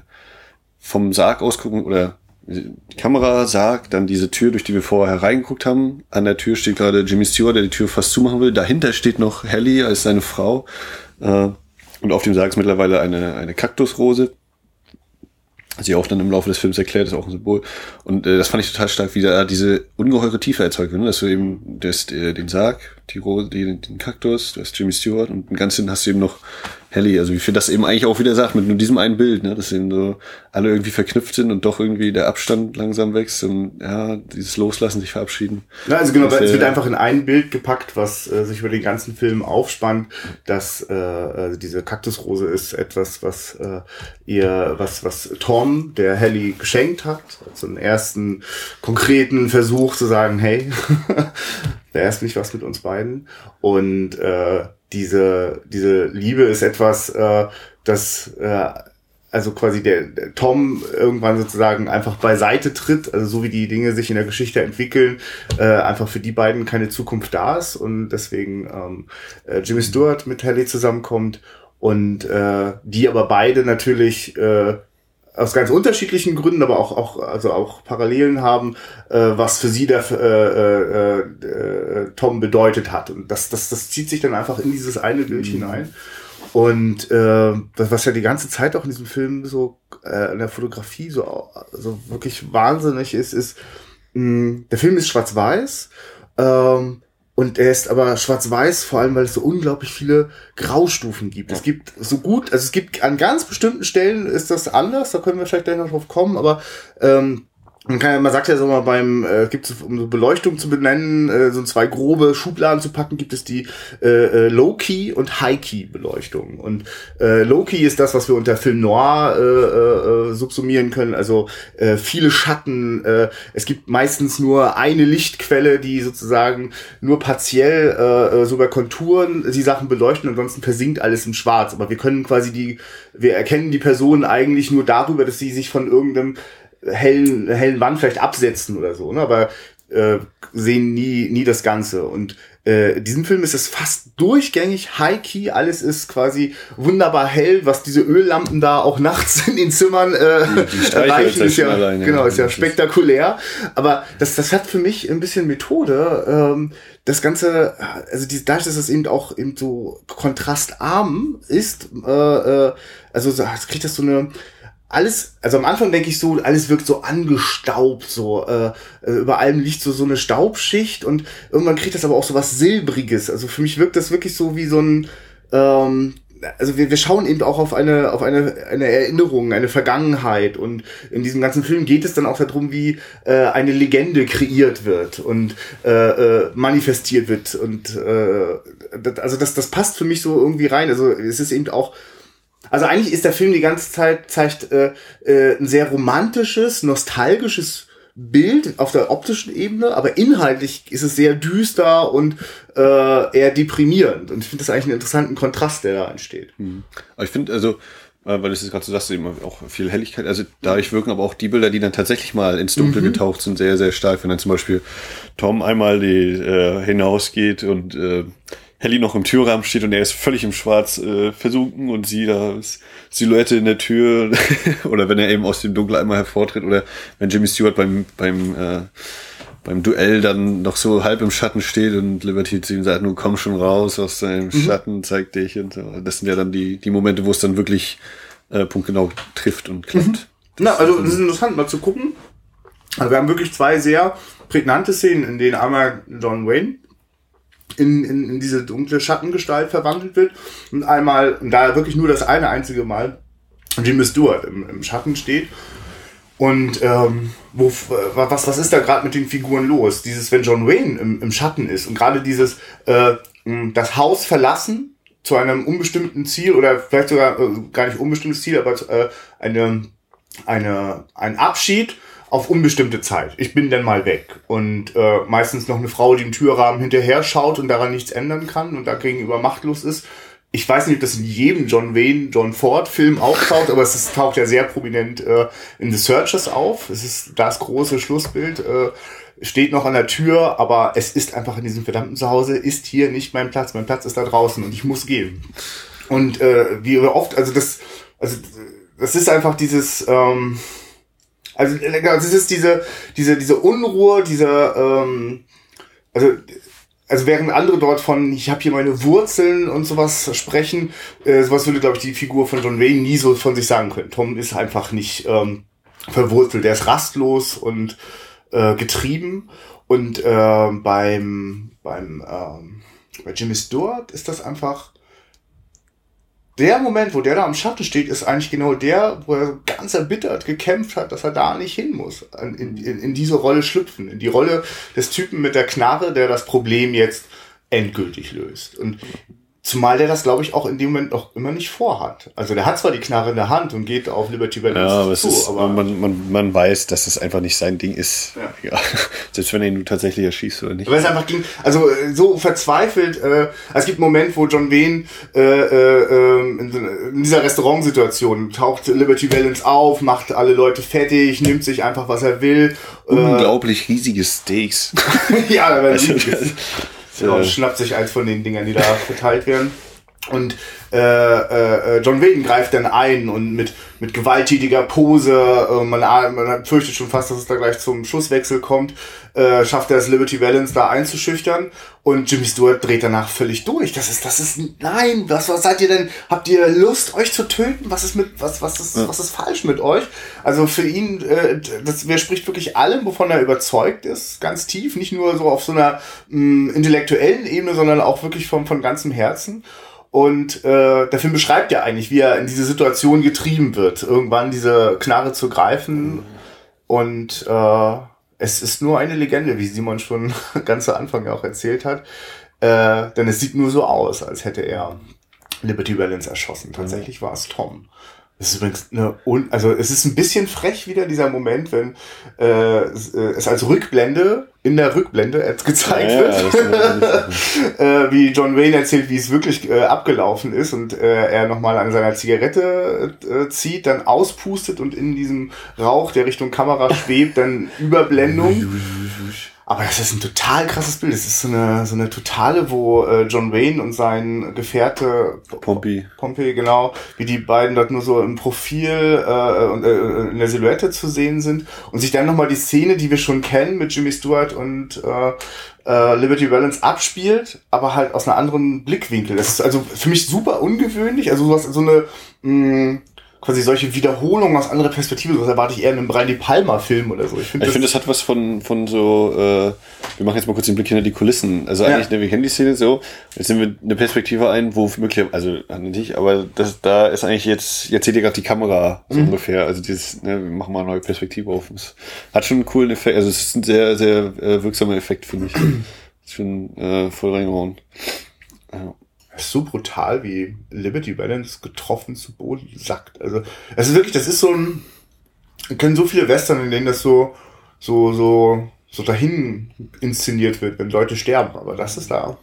vom Sarg aus gucken oder die Kamera, Sarg, dann diese Tür, durch die wir vorher hereingeguckt haben. An der Tür steht gerade Jimmy Stewart, der die Tür fast zumachen will. Dahinter steht noch Helly als seine Frau. Äh, und auf dem Sarg ist mittlerweile eine, eine Kaktusrose. Sie auch dann im Laufe des Films erklärt, ist auch ein Symbol. Und äh, das fand ich total stark, wie da diese ungeheure Tiefe erzeugt wird. Ne? Dass du eben das, äh, den Sarg, die Rose, die, den Kaktus, du hast Jimmy Stewart und im Ganzen hast du eben noch Helly. Also wie viel das eben eigentlich auch wieder sagt, mit nur diesem einen Bild, ne? dass eben so alle irgendwie verknüpft sind und doch irgendwie der Abstand langsam wächst und ja, dieses Loslassen, sich verabschieden. Na, also genau, es wird einfach in ein Bild gepackt, was äh, sich über den ganzen Film aufspannt, dass äh, also diese Kaktusrose ist etwas, was äh, ihr, was, was Tom, der Helly geschenkt hat, also einen ersten konkreten Versuch zu sagen, hey, da ist nicht was mit uns beiden. Und äh, diese, diese Liebe ist etwas, äh, das äh, also quasi der, der Tom irgendwann sozusagen einfach beiseite tritt, also so wie die Dinge sich in der Geschichte entwickeln, äh, einfach für die beiden keine Zukunft da ist und deswegen ähm, äh, Jimmy Stewart mit Haley zusammenkommt und äh, die aber beide natürlich äh, aus ganz unterschiedlichen Gründen, aber auch auch also auch Parallelen haben, äh, was für sie der äh, äh, äh, Tom bedeutet hat und das das das zieht sich dann einfach in dieses eine Bild hinein. Und äh, das, was ja die ganze Zeit auch in diesem Film so äh, in der Fotografie so, so wirklich wahnsinnig ist, ist, mh, der Film ist schwarz-weiß ähm, und er ist aber schwarz-weiß, vor allem weil es so unglaublich viele Graustufen gibt. Es gibt so gut, also es gibt an ganz bestimmten Stellen ist das anders, da können wir vielleicht gleich noch drauf kommen, aber ähm, man, kann, man sagt ja so mal beim, äh, gibt es, um Beleuchtung zu benennen, äh, so zwei grobe Schubladen zu packen, gibt es die äh, äh, Low-Key und High-Key-Beleuchtung. Und äh, Low-Key ist das, was wir unter Film Noir äh, äh, äh, subsumieren können, also äh, viele Schatten. Äh, es gibt meistens nur eine Lichtquelle, die sozusagen nur partiell äh, äh, so bei Konturen die Sachen beleuchten, ansonsten versinkt alles im Schwarz. Aber wir können quasi die, wir erkennen die Person eigentlich nur darüber, dass sie sich von irgendeinem hellen, hellen Wand vielleicht absetzen oder so, ne? aber äh, sehen nie, nie das Ganze. Und äh, in diesem Film ist es fast durchgängig High-Key, alles ist quasi wunderbar hell, was diese Öllampen da auch nachts in den Zimmern äh, erreichen, ist ja, allein, ja. genau, ist ja spektakulär. Aber das, das hat für mich ein bisschen Methode. Ähm, das Ganze, also die, dadurch, dass es eben auch eben so kontrastarm ist, äh, äh, also so, es kriegt das so eine alles, also am Anfang denke ich so, alles wirkt so angestaubt, so äh, äh, über allem liegt so so eine Staubschicht und irgendwann kriegt das aber auch so was silbriges. Also für mich wirkt das wirklich so wie so ein ähm, also wir, wir schauen eben auch auf eine auf eine eine Erinnerung, eine Vergangenheit und in diesem ganzen Film geht es dann auch darum, wie äh, eine Legende kreiert wird und äh, äh, manifestiert wird und äh, das, also das das passt für mich so irgendwie rein. Also es ist eben auch also eigentlich ist der Film die ganze Zeit zeigt äh, äh, ein sehr romantisches, nostalgisches Bild auf der optischen Ebene, aber inhaltlich ist es sehr düster und äh, eher deprimierend. Und ich finde das eigentlich einen interessanten Kontrast, der da entsteht. Aber ich finde, also, äh, weil es jetzt gerade so sagst, eben auch viel Helligkeit, also dadurch wirken aber auch die Bilder, die dann tatsächlich mal ins Dunkle getaucht sind, sehr, sehr stark. Wenn dann zum Beispiel Tom einmal die, äh, hinausgeht und äh, Helly noch im Türrahmen steht und er ist völlig im Schwarz äh, versunken und sie da ist Silhouette in der Tür oder wenn er eben aus dem Dunkel einmal hervortritt oder wenn Jimmy Stewart beim beim äh, beim Duell dann noch so halb im Schatten steht und Liberty zu ihm sagt, nun komm schon raus aus deinem Schatten, zeig dich und so. Das sind ja dann die, die Momente, wo es dann wirklich äh, punktgenau trifft und klappt. Na, also das ist interessant mal zu gucken. Also wir haben wirklich zwei sehr prägnante Szenen, in denen einmal John Wayne in, in, in diese dunkle Schattengestalt verwandelt wird und einmal, und da wirklich nur das eine einzige Mal, Jimmy Stewart im, im Schatten steht. Und ähm, wo, was, was ist da gerade mit den Figuren los? Dieses, wenn John Wayne im, im Schatten ist und gerade dieses äh, das Haus verlassen zu einem unbestimmten Ziel oder vielleicht sogar äh, gar nicht unbestimmtes Ziel, aber äh, eine, eine, ein Abschied auf unbestimmte Zeit. Ich bin dann mal weg. Und äh, meistens noch eine Frau, die im Türrahmen hinterher schaut und daran nichts ändern kann und da gegenüber machtlos ist. Ich weiß nicht, ob das in jedem John Wayne, John Ford Film auftaucht, aber es ist, taucht ja sehr prominent äh, in The Searchers auf. Es ist das große Schlussbild. Äh, steht noch an der Tür, aber es ist einfach in diesem verdammten Zuhause, ist hier nicht mein Platz. Mein Platz ist da draußen und ich muss gehen. Und äh, wie oft, also das, also das ist einfach dieses, ähm, also es ist diese, diese, diese Unruhe, diese, ähm, also also während andere dort von, ich habe hier meine Wurzeln und sowas sprechen, äh, sowas würde, glaube ich, die Figur von John Wayne nie so von sich sagen können. Tom ist einfach nicht ähm, verwurzelt, der ist rastlos und äh, getrieben. Und äh, beim, beim ähm, bei Jimmy Stewart ist das einfach der Moment, wo der da am Schatten steht, ist eigentlich genau der, wo er ganz erbittert gekämpft hat, dass er da nicht hin muss. In, in, in diese Rolle schlüpfen. In die Rolle des Typen mit der Knarre, der das Problem jetzt endgültig löst. Und Zumal der das, glaube ich, auch in dem Moment noch immer nicht vorhat. Also der hat zwar die Knarre in der Hand und geht auf Liberty Balance ja, aber zu, ist, aber man, man, man weiß, dass das einfach nicht sein Ding ist. Ja. ja. Selbst wenn er ihn tatsächlich erschießt oder nicht. Aber es einfach ging, also äh, so verzweifelt. Äh, es gibt einen Moment, wo John Wayne äh, äh, in, in dieser Restaurantsituation taucht Liberty Valance auf, macht alle Leute fertig, nimmt sich einfach, was er will. Äh, Unglaublich riesige Steaks. ja, da also, Genau, schnappt sich eins von den Dingern, die da verteilt werden. Und äh, äh, John Wayne greift dann ein und mit, mit gewalttätiger Pose, äh, man, man fürchtet schon fast, dass es da gleich zum Schusswechsel kommt, äh, schafft er es Liberty Valance da einzuschüchtern und Jimmy Stewart dreht danach völlig durch. Das ist, das ist, nein, was, was seid ihr denn? Habt ihr Lust, euch zu töten? Was ist mit, was, was ist, ja. was ist falsch mit euch? Also für ihn, äh, das widerspricht wirklich allem, wovon er überzeugt ist, ganz tief, nicht nur so auf so einer mh, intellektuellen Ebene, sondern auch wirklich von, von ganzem Herzen. Und äh, der Film beschreibt ja eigentlich, wie er in diese Situation getrieben wird, irgendwann diese Knarre zu greifen. Und äh, es ist nur eine Legende, wie Simon schon ganz zu Anfang auch erzählt hat. Äh, denn es sieht nur so aus, als hätte er Liberty Valance erschossen. Tatsächlich war es Tom. Das ist übrigens eine, un also es ist ein bisschen frech wieder dieser Moment, wenn äh, es, äh, als Rückblende in der Rückblende gezeigt ja, wird, ja, äh, wie John Wayne erzählt, wie es wirklich äh, abgelaufen ist und äh, er nochmal an seiner Zigarette äh, zieht, dann auspustet und in diesem Rauch, der Richtung Kamera schwebt, dann Überblendung aber das ist ein total krasses Bild. Es ist so eine, so eine totale, wo äh, John Wayne und sein Gefährte Pompey. Pompey, genau, wie die beiden dort nur so im Profil äh, und äh, in der Silhouette zu sehen sind. Und sich dann nochmal die Szene, die wir schon kennen mit Jimmy Stewart und äh, äh, Liberty Valance abspielt, aber halt aus einer anderen Blickwinkel. Das ist also für mich super ungewöhnlich. Also hast so eine mh, quasi solche Wiederholungen aus anderer Perspektive. Das erwarte ich eher in einem Brian De Palma Film oder so. Ich finde, ich find, das hat was von, von so, äh, wir machen jetzt mal kurz den Blick hinter die Kulissen. Also eigentlich, ja. ne, wir kennen die Szene so, jetzt sind wir eine Perspektive ein, wo möglicherweise, also nicht, aber das, da ist eigentlich jetzt, jetzt seht ihr gerade die Kamera so mhm. ungefähr. Also dieses, ne, wir machen mal eine neue Perspektive auf. Es hat schon einen coolen Effekt, also es ist ein sehr, sehr äh, wirksamer Effekt, finde ich. ist schon äh, voll reingehauen. Ja so brutal, wie Liberty Balance getroffen zu Boden sackt. Also, es ist wirklich, das ist so ein, können so viele Western, in denen das so, so, so, so dahin inszeniert wird, wenn Leute sterben. Aber das ist da,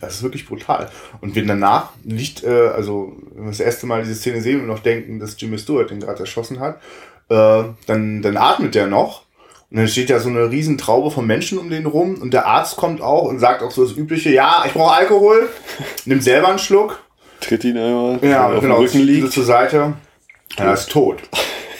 das ist wirklich brutal. Und wenn danach nicht, äh, also, wenn wir das erste Mal diese Szene sehen und noch denken, dass Jimmy Stewart den gerade erschossen hat, äh, dann, dann atmet der noch und dann steht ja so eine riesen Traube von Menschen um den rum und der Arzt kommt auch und sagt auch so das übliche, ja, ich brauche Alkohol, nimmt selber einen Schluck. Tritt ihn einmal, ja, auf genau, dem Rücken liegt. zur Seite. Er ist tot.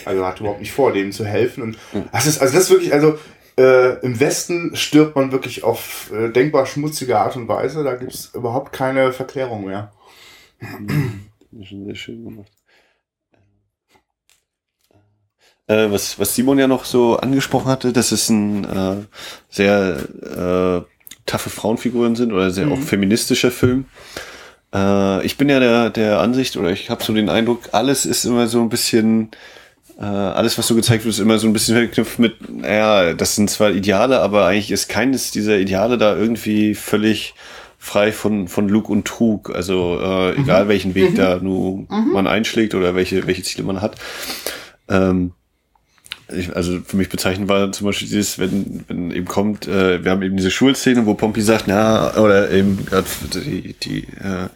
Also hat überhaupt nicht vor, denen zu helfen. Und das ist, also das ist wirklich, also äh, im Westen stirbt man wirklich auf äh, denkbar schmutzige Art und Weise. Da gibt's überhaupt keine Verklärung mehr. Sehr schön gemacht. Äh, was, was Simon ja noch so angesprochen hatte, dass es ein äh, sehr äh, taffe Frauenfiguren sind oder sehr mhm. auch feministischer Film. Äh, ich bin ja der, der Ansicht, oder ich habe so den Eindruck, alles ist immer so ein bisschen, äh, alles, was so gezeigt wird, ist immer so ein bisschen verknüpft mit, naja, das sind zwar Ideale, aber eigentlich ist keines dieser Ideale da irgendwie völlig frei von, von Lug und Trug. Also äh, mhm. egal welchen Weg mhm. da nur mhm. man einschlägt oder welche, welche Ziele man hat. Ähm, ich, also für mich bezeichnen war zum Beispiel dieses, wenn, wenn eben kommt, äh, wir haben eben diese Schulszene, wo Pompey sagt, na, oder eben die, die äh,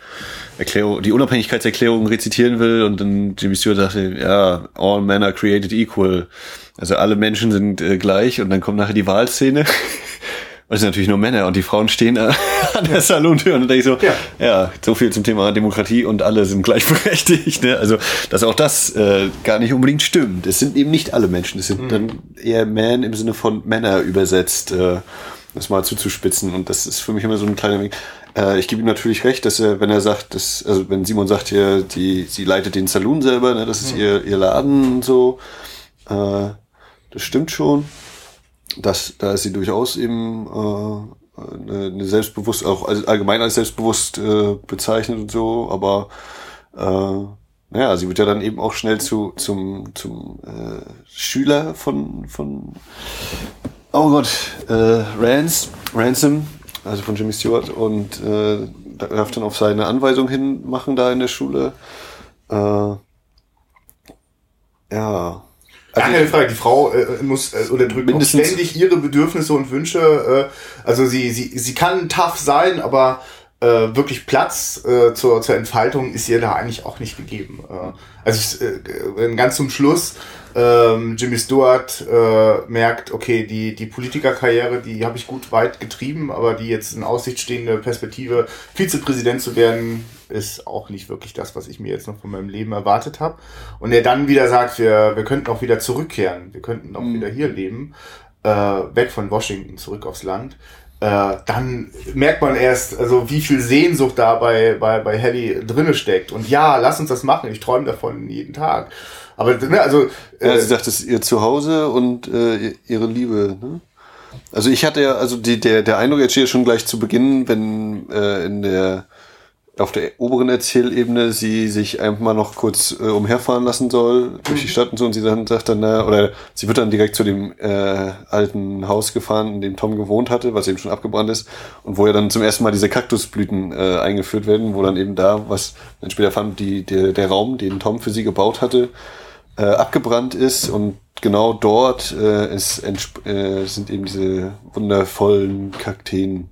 Erklärung, die Unabhängigkeitserklärung rezitieren will und dann Jimmy Stewart sagte, ja, all men are created equal. Also alle Menschen sind äh, gleich und dann kommt nachher die Wahlszene Und es sind natürlich nur Männer und die Frauen stehen an der Salontür und dann denke ich so, ja. ja, so viel zum Thema Demokratie und alle sind gleichberechtigt. Ne? Also, dass auch das äh, gar nicht unbedingt stimmt. Es sind eben nicht alle Menschen, es sind mhm. dann eher Man im Sinne von Männer übersetzt, äh, das mal zuzuspitzen. Und das ist für mich immer so ein kleiner Weg. Äh, ich gebe ihm natürlich recht, dass er, wenn er sagt, dass, also wenn Simon sagt hier, die, sie leitet den Saloon selber, ne, das ist mhm. ihr, ihr Laden und so, äh, das stimmt schon dass da ist sie durchaus eben äh, eine, selbstbewusst, auch allgemein als selbstbewusst äh, bezeichnet und so, aber äh, naja, sie wird ja dann eben auch schnell zu zum zum äh, Schüler von von oh Gott äh, Rance Ransom also von Jimmy Stewart und äh, darf dann auf seine Anweisung hin machen da in der Schule. Äh, ja also Gar keine Frage, die Frau äh, muss äh, oder drückt ständig ihre Bedürfnisse und Wünsche. Äh, also sie, sie, sie kann tough sein, aber äh, wirklich Platz äh, zur, zur Entfaltung ist ihr da eigentlich auch nicht gegeben. Äh, also äh, ganz zum Schluss ähm, Jimmy Stewart äh, merkt, okay, die, die Politikerkarriere, die habe ich gut weit getrieben, aber die jetzt in Aussicht stehende Perspektive, Vizepräsident zu werden, ist auch nicht wirklich das, was ich mir jetzt noch von meinem Leben erwartet habe. Und er dann wieder sagt, wir, wir könnten auch wieder zurückkehren, wir könnten auch mhm. wieder hier leben, äh, weg von Washington, zurück aufs Land. Äh, dann merkt man erst, also wie viel Sehnsucht da bei, bei, bei Helly drinne steckt. Und ja, lass uns das machen, ich träume davon jeden Tag. Aber ne, also. Äh, ja, sie sagt, das ist ihr Zuhause und äh, ihre Liebe. Ne? Also ich hatte ja, also die, der, der Eindruck jetzt hier schon gleich zu Beginn, wenn äh, in der auf der oberen Erzählebene sie sich einfach mal noch kurz äh, umherfahren lassen soll durch die mhm. Stadt und so und sie dann sagt dann, na, oder sie wird dann direkt zu dem äh, alten Haus gefahren, in dem Tom gewohnt hatte, was eben schon abgebrannt ist und wo ja dann zum ersten Mal diese Kaktusblüten äh, eingeführt werden, wo dann eben da, was dann später fand, die, der, der Raum, den Tom für sie gebaut hatte, äh, abgebrannt ist und genau dort äh, ist, äh, sind eben diese wundervollen Kakteen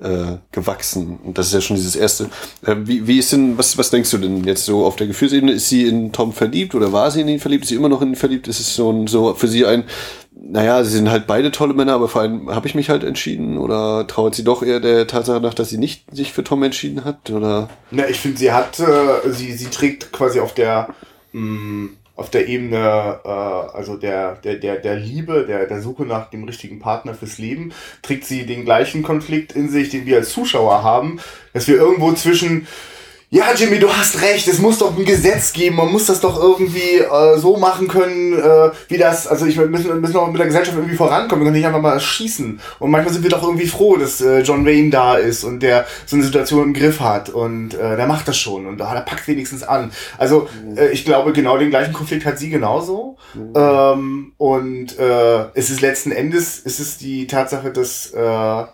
äh, gewachsen. Und das ist ja schon dieses erste. Äh, wie, wie ist denn, was, was denkst du denn jetzt so auf der Gefühlsebene? Ist sie in Tom verliebt oder war sie in ihn verliebt? Ist sie immer noch in ihn verliebt? Ist es so, ein, so für sie ein, naja, sie sind halt beide tolle Männer, aber vor allem habe ich mich halt entschieden oder trauert sie doch eher der Tatsache nach, dass sie nicht sich für Tom entschieden hat? Oder? Na, ich finde, sie hat, äh, sie, sie trägt quasi auf der mh, mm, auf der Ebene äh, also der, der, der, der Liebe, der, der Suche nach dem richtigen Partner fürs Leben, trägt sie den gleichen Konflikt in sich, den wir als Zuschauer haben, dass wir irgendwo zwischen ja, Jimmy, du hast recht, es muss doch ein Gesetz geben, man muss das doch irgendwie äh, so machen können, äh, wie das, also ich wir müssen, müssen auch mit der Gesellschaft irgendwie vorankommen, wir können nicht einfach mal schießen. Und manchmal sind wir doch irgendwie froh, dass äh, John Wayne da ist und der so eine Situation im Griff hat und äh, der macht das schon und ah, der packt wenigstens an. Also mhm. äh, ich glaube, genau den gleichen Konflikt hat sie genauso. Mhm. Ähm, und äh, es ist letzten Endes, ist es die Tatsache, dass äh,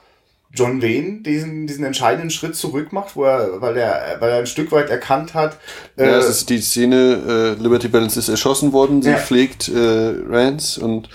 John Wayne diesen, diesen entscheidenden Schritt zurück macht, wo er, weil er, weil er ein Stück weit erkannt hat. Äh, ja, es ist die Szene, äh, Liberty Balance ist erschossen worden, sie ja. pflegt äh, Rance und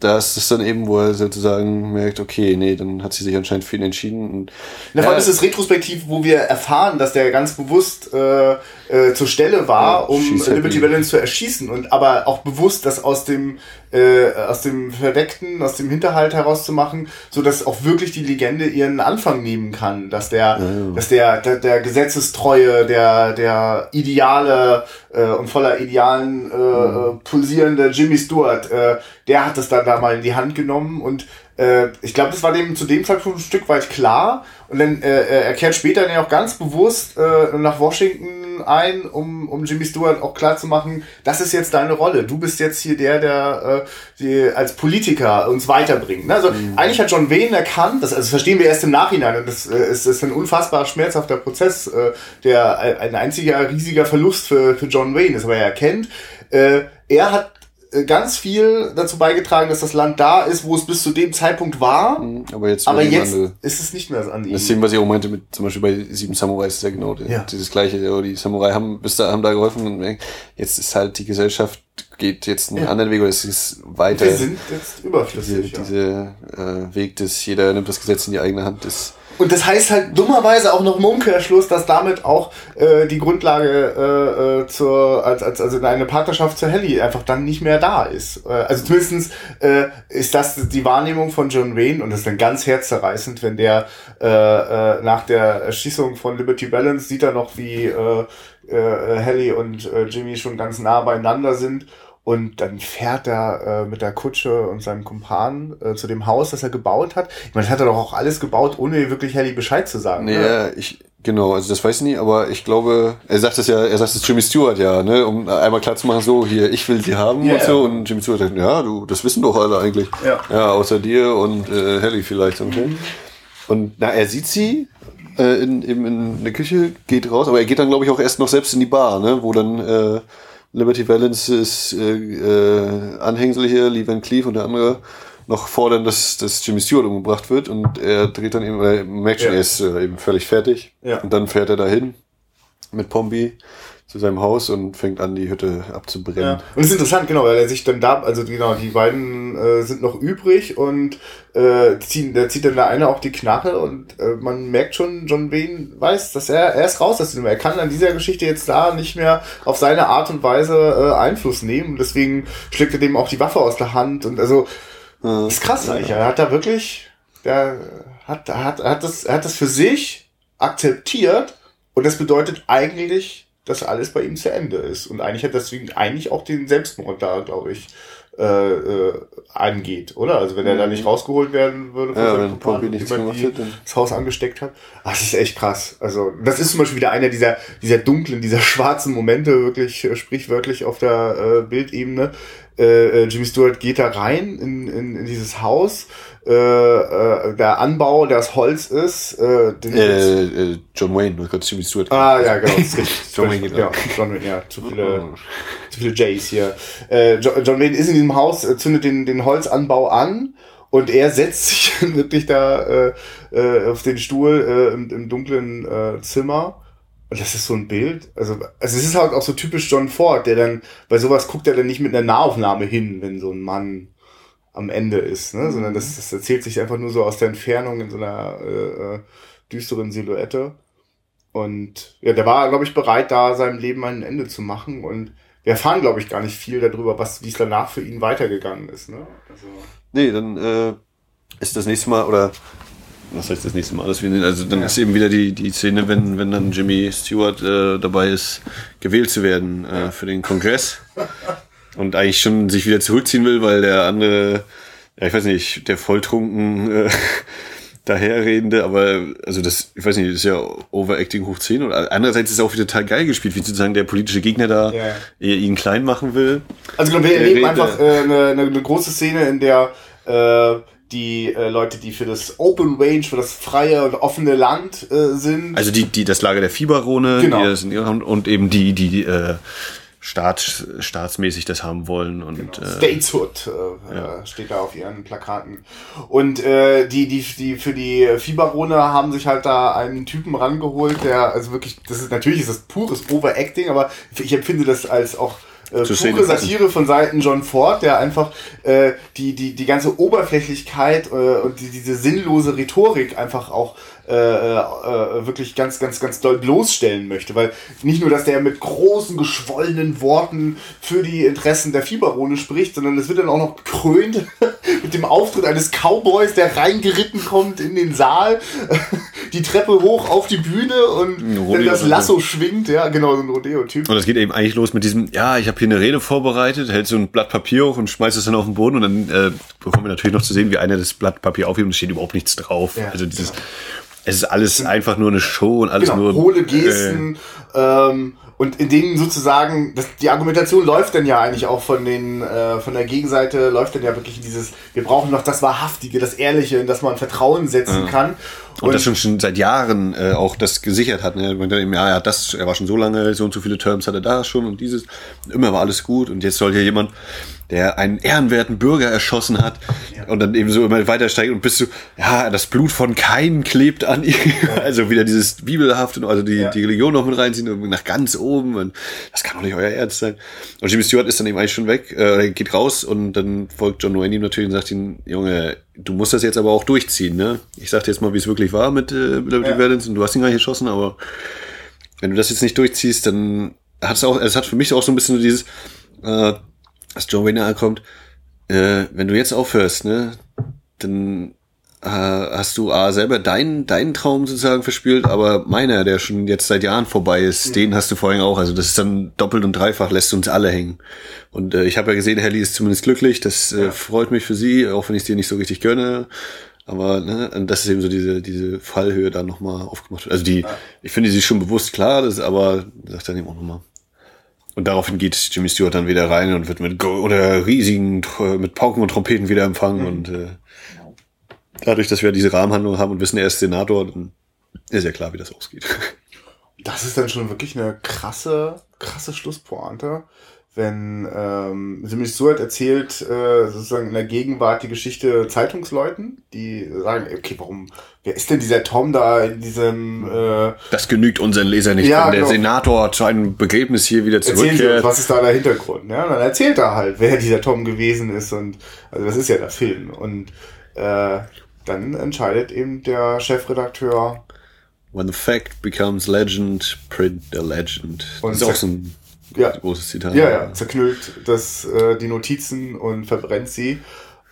das ist dann eben, wo er sozusagen merkt, okay, nee, dann hat sie sich anscheinend für ihn entschieden. Und, Na, ja, ist es retrospektiv, wo wir erfahren, dass der ganz bewusst äh, äh, zur Stelle war, ja, um Liberty Balance zu erschießen und aber auch bewusst das aus dem äh, aus dem Verdeckten, aus dem Hinterhalt herauszumachen, so dass auch wirklich die Legende ihren Anfang nehmen kann, dass der, ja, ja. dass der, der, der Gesetzestreue, der, der ideale äh, und voller Idealen äh, mhm. pulsierende Jimmy Stewart, äh, der hat es dann da mal in die Hand genommen und äh, ich glaube, das war dem zu dem Zeitpunkt ein Stück weit klar. Und dann äh, er kehrt später dann auch ganz bewusst äh, nach Washington ein, um, um Jimmy Stewart auch klar zu machen, das ist jetzt deine Rolle. Du bist jetzt hier der, der äh, die als Politiker uns weiterbringt. Ne? Also mhm. eigentlich hat John Wayne erkannt, das, also das verstehen wir erst im Nachhinein, und das äh, ist, ist ein unfassbar schmerzhafter Prozess, äh, der ein einziger riesiger Verlust für, für John Wayne ist, aber er erkennt, äh, er hat äh, ganz viel dazu beigetragen, dass das Land da ist, wo es bis zu dem Zeitpunkt war. Mhm, aber jetzt, aber jetzt ist es nicht mehr an ihm. Das Thema, was ich auch meinte, mit, zum Beispiel bei Sieben Samurais ist ja genau ja. dieses gleiche. Die Samurai haben bis da, haben da geholfen und jetzt ist halt die Gesellschaft geht jetzt einen ja. anderen Weg oder es ist weiter. Wir sind jetzt überflüssig. Diese, ja. dieser äh, Weg, dass jeder nimmt das Gesetz in die eigene Hand, ist und das heißt halt dummerweise auch noch im Umkehrschluss, dass damit auch äh, die Grundlage äh, äh, zur, als, als, also eine Partnerschaft zur Helly einfach dann nicht mehr da ist. Äh, also zumindestens äh, ist das die Wahrnehmung von John Wayne und das ist dann ganz herzzerreißend, wenn der äh, äh, nach der Erschießung von Liberty Balance sieht er noch, wie äh, äh, Helly und äh, Jimmy schon ganz nah beieinander sind und dann fährt er äh, mit der Kutsche und seinem Kumpan äh, zu dem Haus, das er gebaut hat. Ich meine, das hat er doch auch alles gebaut, ohne wirklich Helly Bescheid zu sagen. Nee, ne? ich, genau, also das weiß ich nie, aber ich glaube, er sagt es ja, er sagt es Jimmy Stewart ja, ne, um einmal klar zu machen, so, hier, ich will sie haben yeah. und so. Und Jimmy Stewart sagt, ja, du, das wissen doch alle eigentlich. Ja, ja außer dir und äh, Helly vielleicht und. Mhm. Und na, er sieht sie äh, in, in, in der Küche, geht raus, aber er geht dann, glaube ich, auch erst noch selbst in die Bar, ne, wo dann äh, Liberty Valance ist äh, äh, Anhängsel hier, Lee Van Cleef und der andere noch fordern, dass, dass Jimmy Stewart umgebracht wird und er dreht dann eben, merkt schon, ja. ist äh, eben völlig fertig ja. und dann fährt er dahin mit Pombi zu seinem Haus und fängt an, die Hütte abzubrennen. Ja. Und es ist interessant, genau, weil er sich dann da, also genau, die beiden äh, sind noch übrig und äh, ziehen, der zieht dann der eine auch die Knarre und äh, man merkt schon, John Wayne weiß, dass er, er ist raus aus dem, er kann an dieser Geschichte jetzt da nicht mehr auf seine Art und Weise äh, Einfluss nehmen. Deswegen schlägt er dem auch die Waffe aus der Hand und also ja. ist krass eigentlich. Er hat da wirklich, der hat, hat, hat das, er hat das für sich akzeptiert und das bedeutet eigentlich dass alles bei ihm zu Ende ist. Und eigentlich hat deswegen eigentlich auch den Selbstmord da, glaube ich, äh, äh, angeht, oder? Also wenn er da nicht mhm. rausgeholt werden würde, von ja, wenn Pompey nichts gemacht das Haus angesteckt hat. Ach, das ist echt krass. Also das ist zum Beispiel wieder einer dieser dieser dunklen, dieser schwarzen Momente, wirklich äh, sprichwörtlich auf der äh, Bildebene. Äh, äh Jimmy Stewart geht da rein in, in, in dieses Haus äh, äh, der Anbau, der aus Holz ist. Äh, äh, äh, John Wayne, du kannst Jimmy Stewart. Ah, ja, genau. John Wayne, ja, John Wayne, ja, zu viele, oh. zu viele Jays hier. Äh, John, John Wayne ist in diesem Haus, zündet den, den Holzanbau an und er setzt sich wirklich da auf den Stuhl im, im dunklen Zimmer. Und das ist so ein Bild. Also, also es ist halt auch so typisch John Ford, der dann, bei sowas guckt er dann nicht mit einer Nahaufnahme hin, wenn so ein Mann am Ende ist, ne? sondern das, das erzählt sich einfach nur so aus der Entfernung in so einer äh, äh, düsteren Silhouette. Und ja, der war, glaube ich, bereit, da seinem Leben ein Ende zu machen. Und wir erfahren, glaube ich, gar nicht viel darüber, was wie es danach für ihn weitergegangen ist. Ne? Also nee, dann äh, ist das nächste Mal, oder was heißt das nächste Mal? Das also dann ja. ist eben wieder die, die Szene, wenn, wenn dann Jimmy Stewart äh, dabei ist, gewählt zu werden äh, für den Kongress. und eigentlich schon sich wieder zurückziehen will, weil der andere, ja, ich weiß nicht, der volltrunken äh, daherredende, aber also das, ich weiß nicht, das ist ja Overacting hoch 10 und andererseits ist es auch wieder total geil gespielt, wie sozusagen der politische Gegner da ja. ihn klein machen will. Also genau, wir erleben einfach äh, eine, eine große Szene, in der äh, die äh, Leute, die für das Open Range, für das freie und offene Land äh, sind. Also die, die das Lager der Viehbarone, genau. die das Hand und eben die, die äh, Staat, staatsmäßig das haben wollen und genau. äh, Stateshood äh, ja. steht da auf ihren Plakaten und äh, die die die für die Fieberrone haben sich halt da einen Typen rangeholt der also wirklich das ist natürlich ist das pures Overacting aber ich empfinde das als auch äh, pure Satire von Seiten John Ford, der einfach äh, die, die, die ganze Oberflächlichkeit äh, und die, diese sinnlose Rhetorik einfach auch äh, äh, wirklich ganz, ganz, ganz doll bloßstellen möchte. Weil nicht nur, dass der mit großen, geschwollenen Worten für die Interessen der Fieberrone spricht, sondern es wird dann auch noch gekrönt mit dem Auftritt eines Cowboys, der reingeritten kommt in den Saal, die Treppe hoch auf die Bühne und dann das Lasso schwingt. Ja, genau, so ein Rodeo-Typ. Und das geht eben eigentlich los mit diesem, ja, ich habe hier eine Rede vorbereitet, hält so ein Blatt Papier hoch und schmeißt es dann auf den Boden und dann äh, bekommen wir natürlich noch zu sehen, wie einer das Blatt Papier aufhebt und es steht überhaupt nichts drauf. Ja, also dieses, genau. Es ist alles einfach nur eine Show und alles genau, nur hohle äh, Gesten. ähm, und in denen sozusagen, das, die Argumentation läuft dann ja eigentlich auch von den äh, von der Gegenseite, läuft dann ja wirklich dieses, wir brauchen noch das Wahrhaftige, das Ehrliche, in das man Vertrauen setzen kann. Und, das schon, schon seit Jahren äh, auch das gesichert hat. Ne? Man eben, ja, er, hat das, er war schon so lange, so und so viele Terms hat er da schon und dieses. Immer war alles gut. Und jetzt soll hier jemand, der einen ehrenwerten Bürger erschossen hat und dann eben so immer weiter steigt und bist du, ja, das Blut von Kain klebt an ihm. Also wieder dieses Bibelhafte, also die, Ja. die Religion noch mit reinziehen und nach ganz oben. Und das kann doch nicht euer Ernst sein. Und Jimmy Stewart ist dann eben eigentlich schon weg, äh, geht raus und dann folgt John Wayne ihm natürlich und sagt ihm, Junge, du musst das jetzt aber auch durchziehen, ne? Ich sag dir jetzt mal, wie es wirklich war mit äh, Liberty Ja. Valance und du hast ihn gar nicht erschossen, aber wenn du das jetzt nicht durchziehst, dann hat es auch, es hat für mich auch so ein bisschen so dieses, äh, als John Wayne ankommt, äh, wenn du jetzt aufhörst, ne, dann hast du A, selber deinen, deinen Traum sozusagen verspielt, aber meiner, der schon jetzt seit Jahren vorbei ist, den hast du vorhin auch. Also das ist dann doppelt und dreifach, lässt uns alle hängen. Und äh, ich habe ja gesehen, Helly ist zumindest glücklich, das äh, freut mich für sie, auch wenn ich es dir nicht so richtig gönne. Aber ne, das ist eben so diese, diese Fallhöhe da nochmal aufgemacht. wird. Also die, ich finde sie ist schon bewusst klar, das ist aber, sagt dann eben auch nochmal. Und daraufhin geht Jimmy Stewart dann wieder rein und wird mit oder riesigen, mit Pauken und Trompeten wieder empfangen. Und äh, dadurch, dass wir diese Rahmenhandlung haben und wissen, er ist Senator, dann ist ja klar, wie das ausgeht. Das ist dann schon wirklich eine krasse, krasse Schlusspointe, wenn ähm, Jimmy Stewart erzählt äh, sozusagen in der Gegenwart die Geschichte Zeitungsleuten, die sagen, okay, warum, wer ist denn dieser Tom da in diesem äh, Das genügt unseren Leser nicht, Ja, wenn der genau. Senator zu einem Begräbnis hier wieder Erzählen Sie uns, zurückkehrt. was ist da der Hintergrund? Ja, und dann erzählt er halt, wer dieser Tom gewesen ist und also das ist ja der Film und äh, dann entscheidet eben der Chefredakteur When the fact becomes legend, print the legend. Und das ist auch so ein ja, großes Zitat. ja, ja, zerknüllt das, äh, die Notizen und verbrennt sie.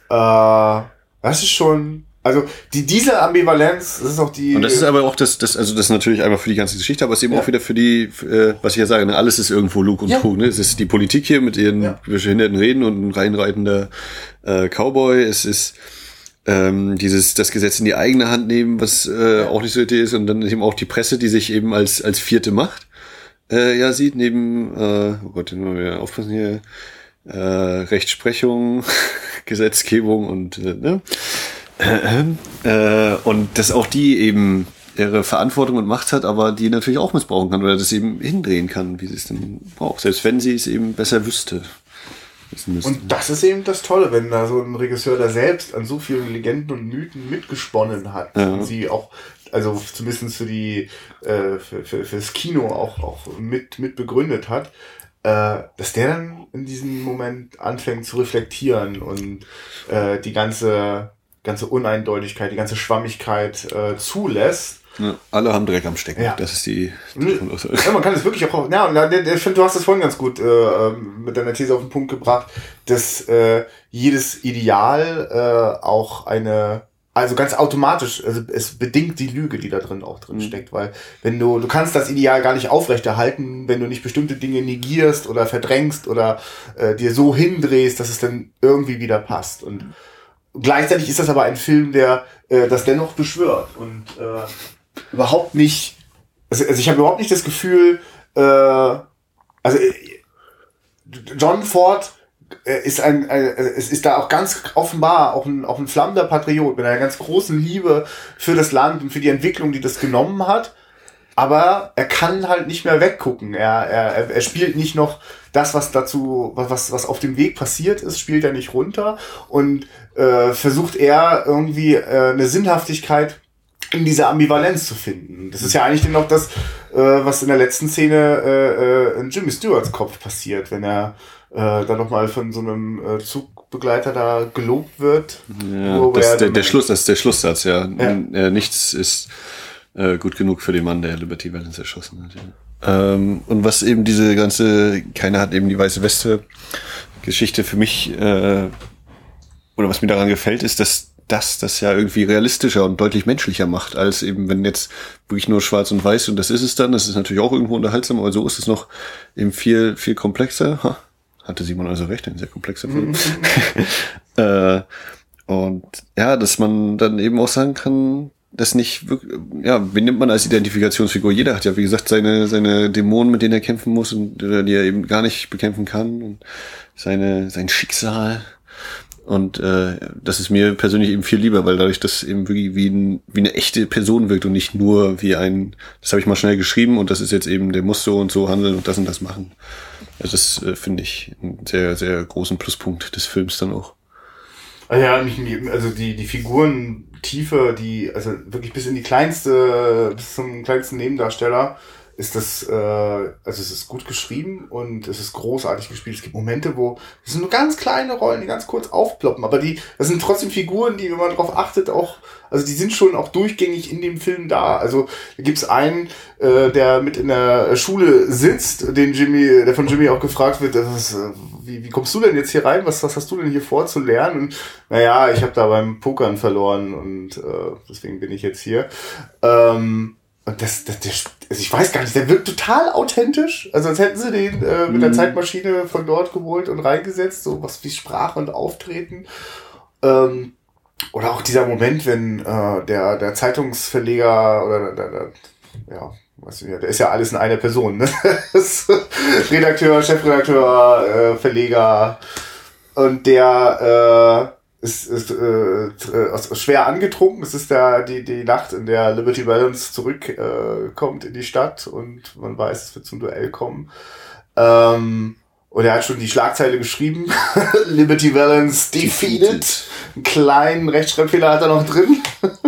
Äh, das ist schon, also die, diese Ambivalenz, das ist auch die. Und das ist aber auch das, das, also das ist natürlich einmal für die ganze Geschichte, aber es ist eben Ja. auch wieder für die, äh, was ich ja sage, ne, alles ist irgendwo Lug und Ja. Trug. Ne? Es ist die Politik hier mit ihren Ja. behinderten Reden und ein reinreitender äh, Cowboy. Es ist ähm, dieses das Gesetz in die eigene Hand nehmen, was äh, auch nicht so Idee ist, und dann eben auch die Presse, die sich eben als als vierte Macht äh, ja sieht, neben äh, oh Gott, den müssen wir aufpassen hier. Äh, Rechtsprechung, Gesetzgebung und äh, ne? äh, und dass auch die eben ihre Verantwortung und Macht hat, aber die natürlich auch missbrauchen kann oder das eben hindrehen kann, wie sie es denn braucht, selbst wenn sie es eben besser wüsste. Und das ist eben das Tolle, wenn da so ein Regisseur da selbst an so vielen Legenden und Mythen mitgesponnen hat Ja. und sie auch, also zumindest für die, äh, für, für, fürs Kino auch, auch mit, mit begründet hat, äh, dass der dann in diesem Moment anfängt zu reflektieren und äh, die ganze, ganze Uneindeutigkeit, die ganze Schwammigkeit äh, zulässt. Ja, alle haben Dreck am Stecken. Ja. Das ist die. Nö. Ja, man kann es wirklich auch. Ja, der- ich finde, du hast das vorhin ganz gut äh, ähm, mit deiner These auf den Punkt gebracht, dass äh, jedes Ideal äh, auch eine, also ganz automatisch, also es bedingt die Lüge, die da drin auch drin steckt, weil wenn du, du kannst das Ideal gar nicht aufrechterhalten, wenn du nicht bestimmte Dinge negierst oder verdrängst oder äh, dir so hindrehst, dass es dann irgendwie wieder passt. Und gleichzeitig ist das aber ein Film, der äh, das dennoch beschwört und äh, überhaupt nicht, also, also ich habe überhaupt nicht das Gefühl, äh, also äh, John Ford äh, ist ein, ein es ist da auch ganz offenbar auch ein, auch ein flammender Patriot mit einer ganz großen Liebe für das Land und für die Entwicklung, die das genommen hat. Aber er kann halt nicht mehr weggucken. Er, er, er spielt nicht noch das, was dazu, was, was auf dem Weg passiert ist, spielt er nicht runter und äh, versucht er irgendwie äh, eine Sinnhaftigkeit in dieser Ambivalenz zu finden. Das ist ja eigentlich noch das, äh, was in der letzten Szene äh, äh, in Jimmy Stewarts Kopf passiert, wenn er äh, dann nochmal von so einem äh, Zugbegleiter da gelobt wird. Ja, das, er der, der Schluss, das ist der Schlusssatz, ja. Ja. Äh, nichts ist äh, gut genug für den Mann, der Liberty Valance erschossen hat. Ja. Ähm, und was eben diese ganze, keiner hat eben die weiße Weste Geschichte für mich, äh, oder was mir daran gefällt, ist, dass das das ja irgendwie realistischer und deutlich menschlicher macht, als eben, wenn jetzt wirklich nur schwarz und weiß und das ist es dann, das ist natürlich auch irgendwo unterhaltsam, aber so ist es noch eben viel, viel komplexer. Ha. hatte Simon also recht, ein sehr komplexer Film. äh, und ja, dass man dann eben auch sagen kann, das nicht wirklich, ja, wen nimmt man als Identifikationsfigur? Jeder hat ja, wie gesagt, seine, seine Dämonen, mit denen er kämpfen muss und die er eben gar nicht bekämpfen kann und seine, sein Schicksal. Und äh, das ist mir persönlich eben viel lieber, weil dadurch das eben wirklich wie, ein, wie eine echte Person wirkt und nicht nur wie ein, das habe ich mal schnell geschrieben und das ist jetzt eben, der muss so und so handeln und das und das machen. Also das äh, finde ich einen sehr, sehr großen Pluspunkt des Films dann auch. Ah ja, also die, die Figurentiefe, die, also wirklich bis in die kleinste, bis zum kleinsten Nebendarsteller, ist das, äh, also es ist gut geschrieben und es ist großartig gespielt. Es gibt Momente, wo es sind nur ganz kleine Rollen, die ganz kurz aufploppen, aber die, das sind trotzdem Figuren, die, wenn man darauf achtet, auch, also die sind schon auch durchgängig in dem Film da. Also da gibt's einen, äh, der mit in der Schule sitzt, den Jimmy, der von Jimmy auch gefragt wird, ist, äh, wie, wie kommst du denn jetzt hier rein? Was, was hast du denn hier vor zu lernen? Und naja, ich habe da beim Pokern verloren und äh, deswegen bin ich jetzt hier. Ähm, und das, das, das, also ich weiß gar nicht, der wirkt total authentisch. Also als hätten sie den äh, mit der mhm. Zeitmaschine von dort geholt und reingesetzt, so was wie Sprache und Auftreten. Ähm, oder auch dieser Moment, wenn äh, der, der Zeitungsverleger oder der, der, ja, was, der ist ja alles in einer Person, ne? Redakteur, Chefredakteur, äh, Verleger und der äh, ist, ist äh, äh, schwer angetrunken. Es ist da die, die Nacht, in der Liberty Balance zurückkommt äh, in die Stadt und man weiß, es wird zum Duell kommen. Ähm, und er hat schon die Schlagzeile geschrieben. Liberty Valance defeated. Einen kleinen Rechtschreibfehler hat er noch drin.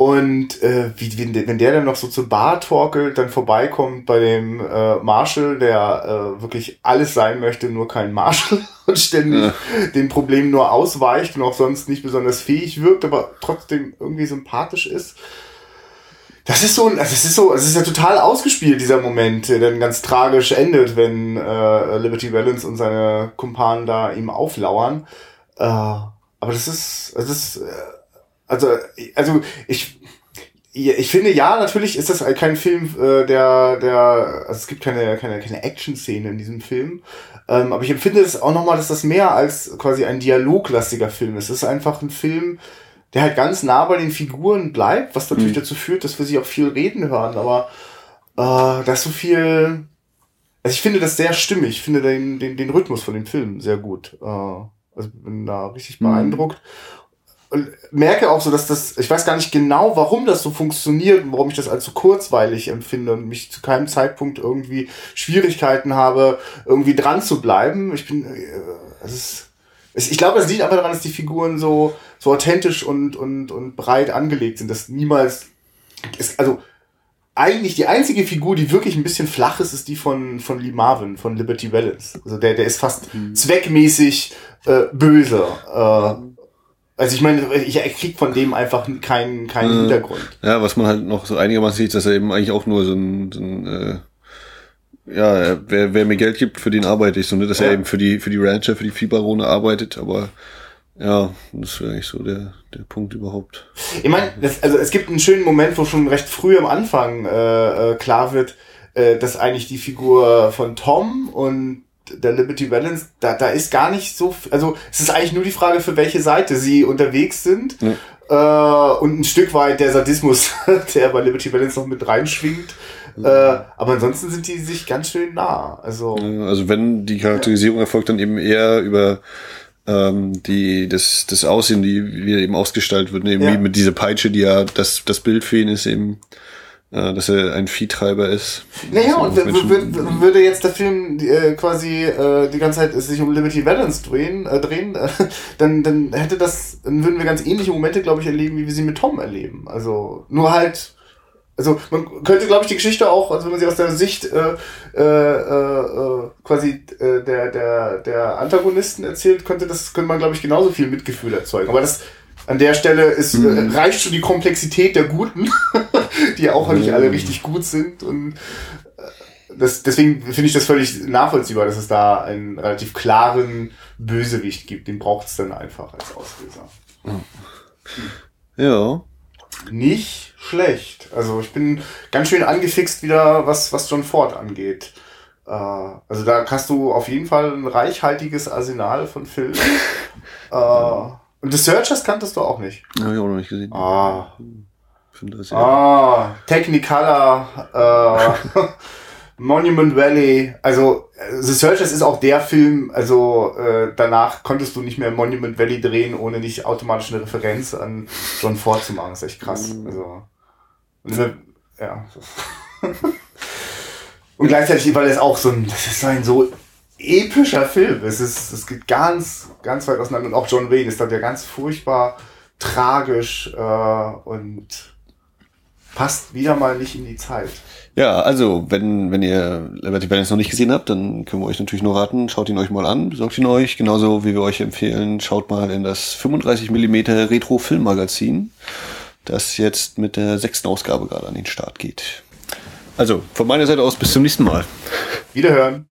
Und äh, wie, wenn, wenn der dann noch so zur Bar torkelt, dann vorbeikommt bei dem äh, Marshall, der äh, wirklich alles sein möchte, nur kein Marshall und ständig ja. den Problemen nur ausweicht und auch sonst nicht besonders fähig wirkt, aber trotzdem irgendwie sympathisch ist. Das ist so, also es ist so, es ist ja total ausgespielt, dieser Moment, der dann ganz tragisch endet, wenn äh, Liberty Valance und seine Kumpanen da ihm auflauern. Äh, aber das ist, das ist, äh, also, also ich, ich finde ja, natürlich ist das kein Film, äh, der, der, also es gibt keine, keine, keine Action-Szene in diesem Film. Ähm, aber ich empfinde es auch nochmal, dass das mehr als quasi ein dialoglastiger Film ist. Es ist einfach ein Film, der halt ganz nah bei den Figuren bleibt, was natürlich mhm. dazu führt, dass wir sie auch viel reden hören. Aber äh, da ist so viel. Also ich finde das sehr stimmig. Ich finde den, den, den Rhythmus von dem Film sehr gut. Äh, also bin da richtig mhm. beeindruckt. Mhm merke auch so, dass das, ich weiß gar nicht genau, warum das so funktioniert und warum ich das als so kurzweilig empfinde und mich zu keinem Zeitpunkt irgendwie Schwierigkeiten habe, irgendwie dran zu bleiben. Ich bin, äh, es ist, ich glaube, es liegt einfach daran, dass die Figuren so, so authentisch und, und, und breit angelegt sind, dass niemals, ist, also, eigentlich die einzige Figur, die wirklich ein bisschen flach ist, ist die von, von Lee Marvin, von Liberty Valance. Also der, der ist fast mhm. zweckmäßig äh, böse. Äh, also ich meine, ich krieg von dem einfach keinen keinen äh, Hintergrund. Ja, was man halt noch so einigermaßen sieht, dass er eben eigentlich auch nur so ein, so ein äh, ja, wer, wer mir Geld gibt, für den arbeite ich so, ne? Dass ja. er eben für die, für die Rancher, für die Viehbarone arbeitet, aber ja, das wäre eigentlich so der, der Punkt überhaupt. Ich meine, also es gibt einen schönen Moment, wo schon recht früh am Anfang äh, äh, klar wird, äh, dass eigentlich die Figur von Tom und der Liberty Balance, da, da ist gar nicht so, also es ist eigentlich nur die Frage, für welche Seite sie unterwegs sind. Ja. Äh, und ein Stück weit der Sadismus, der bei Liberty Balance noch mit reinschwingt. Äh, aber ansonsten sind die sich ganz schön nah. Also, also wenn die Charakterisierung ja. erfolgt, dann eben eher über ähm, die, das, das Aussehen, die wie eben ausgestaltet wird, eben ja. mit dieser Peitsche, die ja das, das Bild für ihn ist eben dass er ein Viehtreiber ist. Naja, und würde jetzt der Film äh, quasi äh, die ganze Zeit sich um Liberty Valance drehen, äh, drehen äh, dann, dann hätte das, dann würden wir ganz ähnliche Momente, glaube ich, erleben, wie wir sie mit Tom erleben. Also nur halt, also man könnte, glaube ich, die Geschichte auch, also wenn man sie aus der Sicht äh, äh, äh, quasi äh, der, der, der Antagonisten erzählt, könnte das, könnte man, glaube ich, genauso viel Mitgefühl erzeugen. Aber das an der Stelle ist, mhm. äh, reicht schon die Komplexität der Guten, die auch mhm. nicht alle richtig gut sind. Und äh, das, deswegen finde ich das völlig nachvollziehbar, dass es da einen relativ klaren Bösewicht gibt. Den braucht es dann einfach als Auslöser. Ja. Nicht schlecht. Also ich bin ganz schön angefixt wieder, was, was John Ford angeht. Äh, also da hast du auf jeden Fall ein reichhaltiges Arsenal von Filmen. äh, und The Searchers kanntest du auch nicht. Habe ich auch noch nicht gesehen. Ah. Das ja. Ah, Technicolor, äh, Monument Valley. Also äh, The Searchers ist auch der Film, also äh, danach konntest du nicht mehr Monument Valley drehen, ohne nicht automatisch eine Referenz an John Ford zu machen. Das ist echt krass. Also, und, wir- ja. Und gleichzeitig, weil es auch so ein, das ist ein so epischer Film. Es ist, es geht ganz, ganz weit auseinander. Und auch John Wayne ist dann ja ganz furchtbar tragisch äh, und passt wieder mal nicht in die Zeit. Ja, also, wenn, wenn ihr Liberty Balance noch nicht gesehen habt, dann können wir euch natürlich nur raten, schaut ihn euch mal an, besorgt ihn euch, genauso wie wir euch empfehlen, schaut mal in das 35 mm Retro Filmmagazin, das jetzt mit der sechsten Ausgabe gerade an den Start geht. Also, von meiner Seite aus bis zum nächsten Mal. Wiederhören.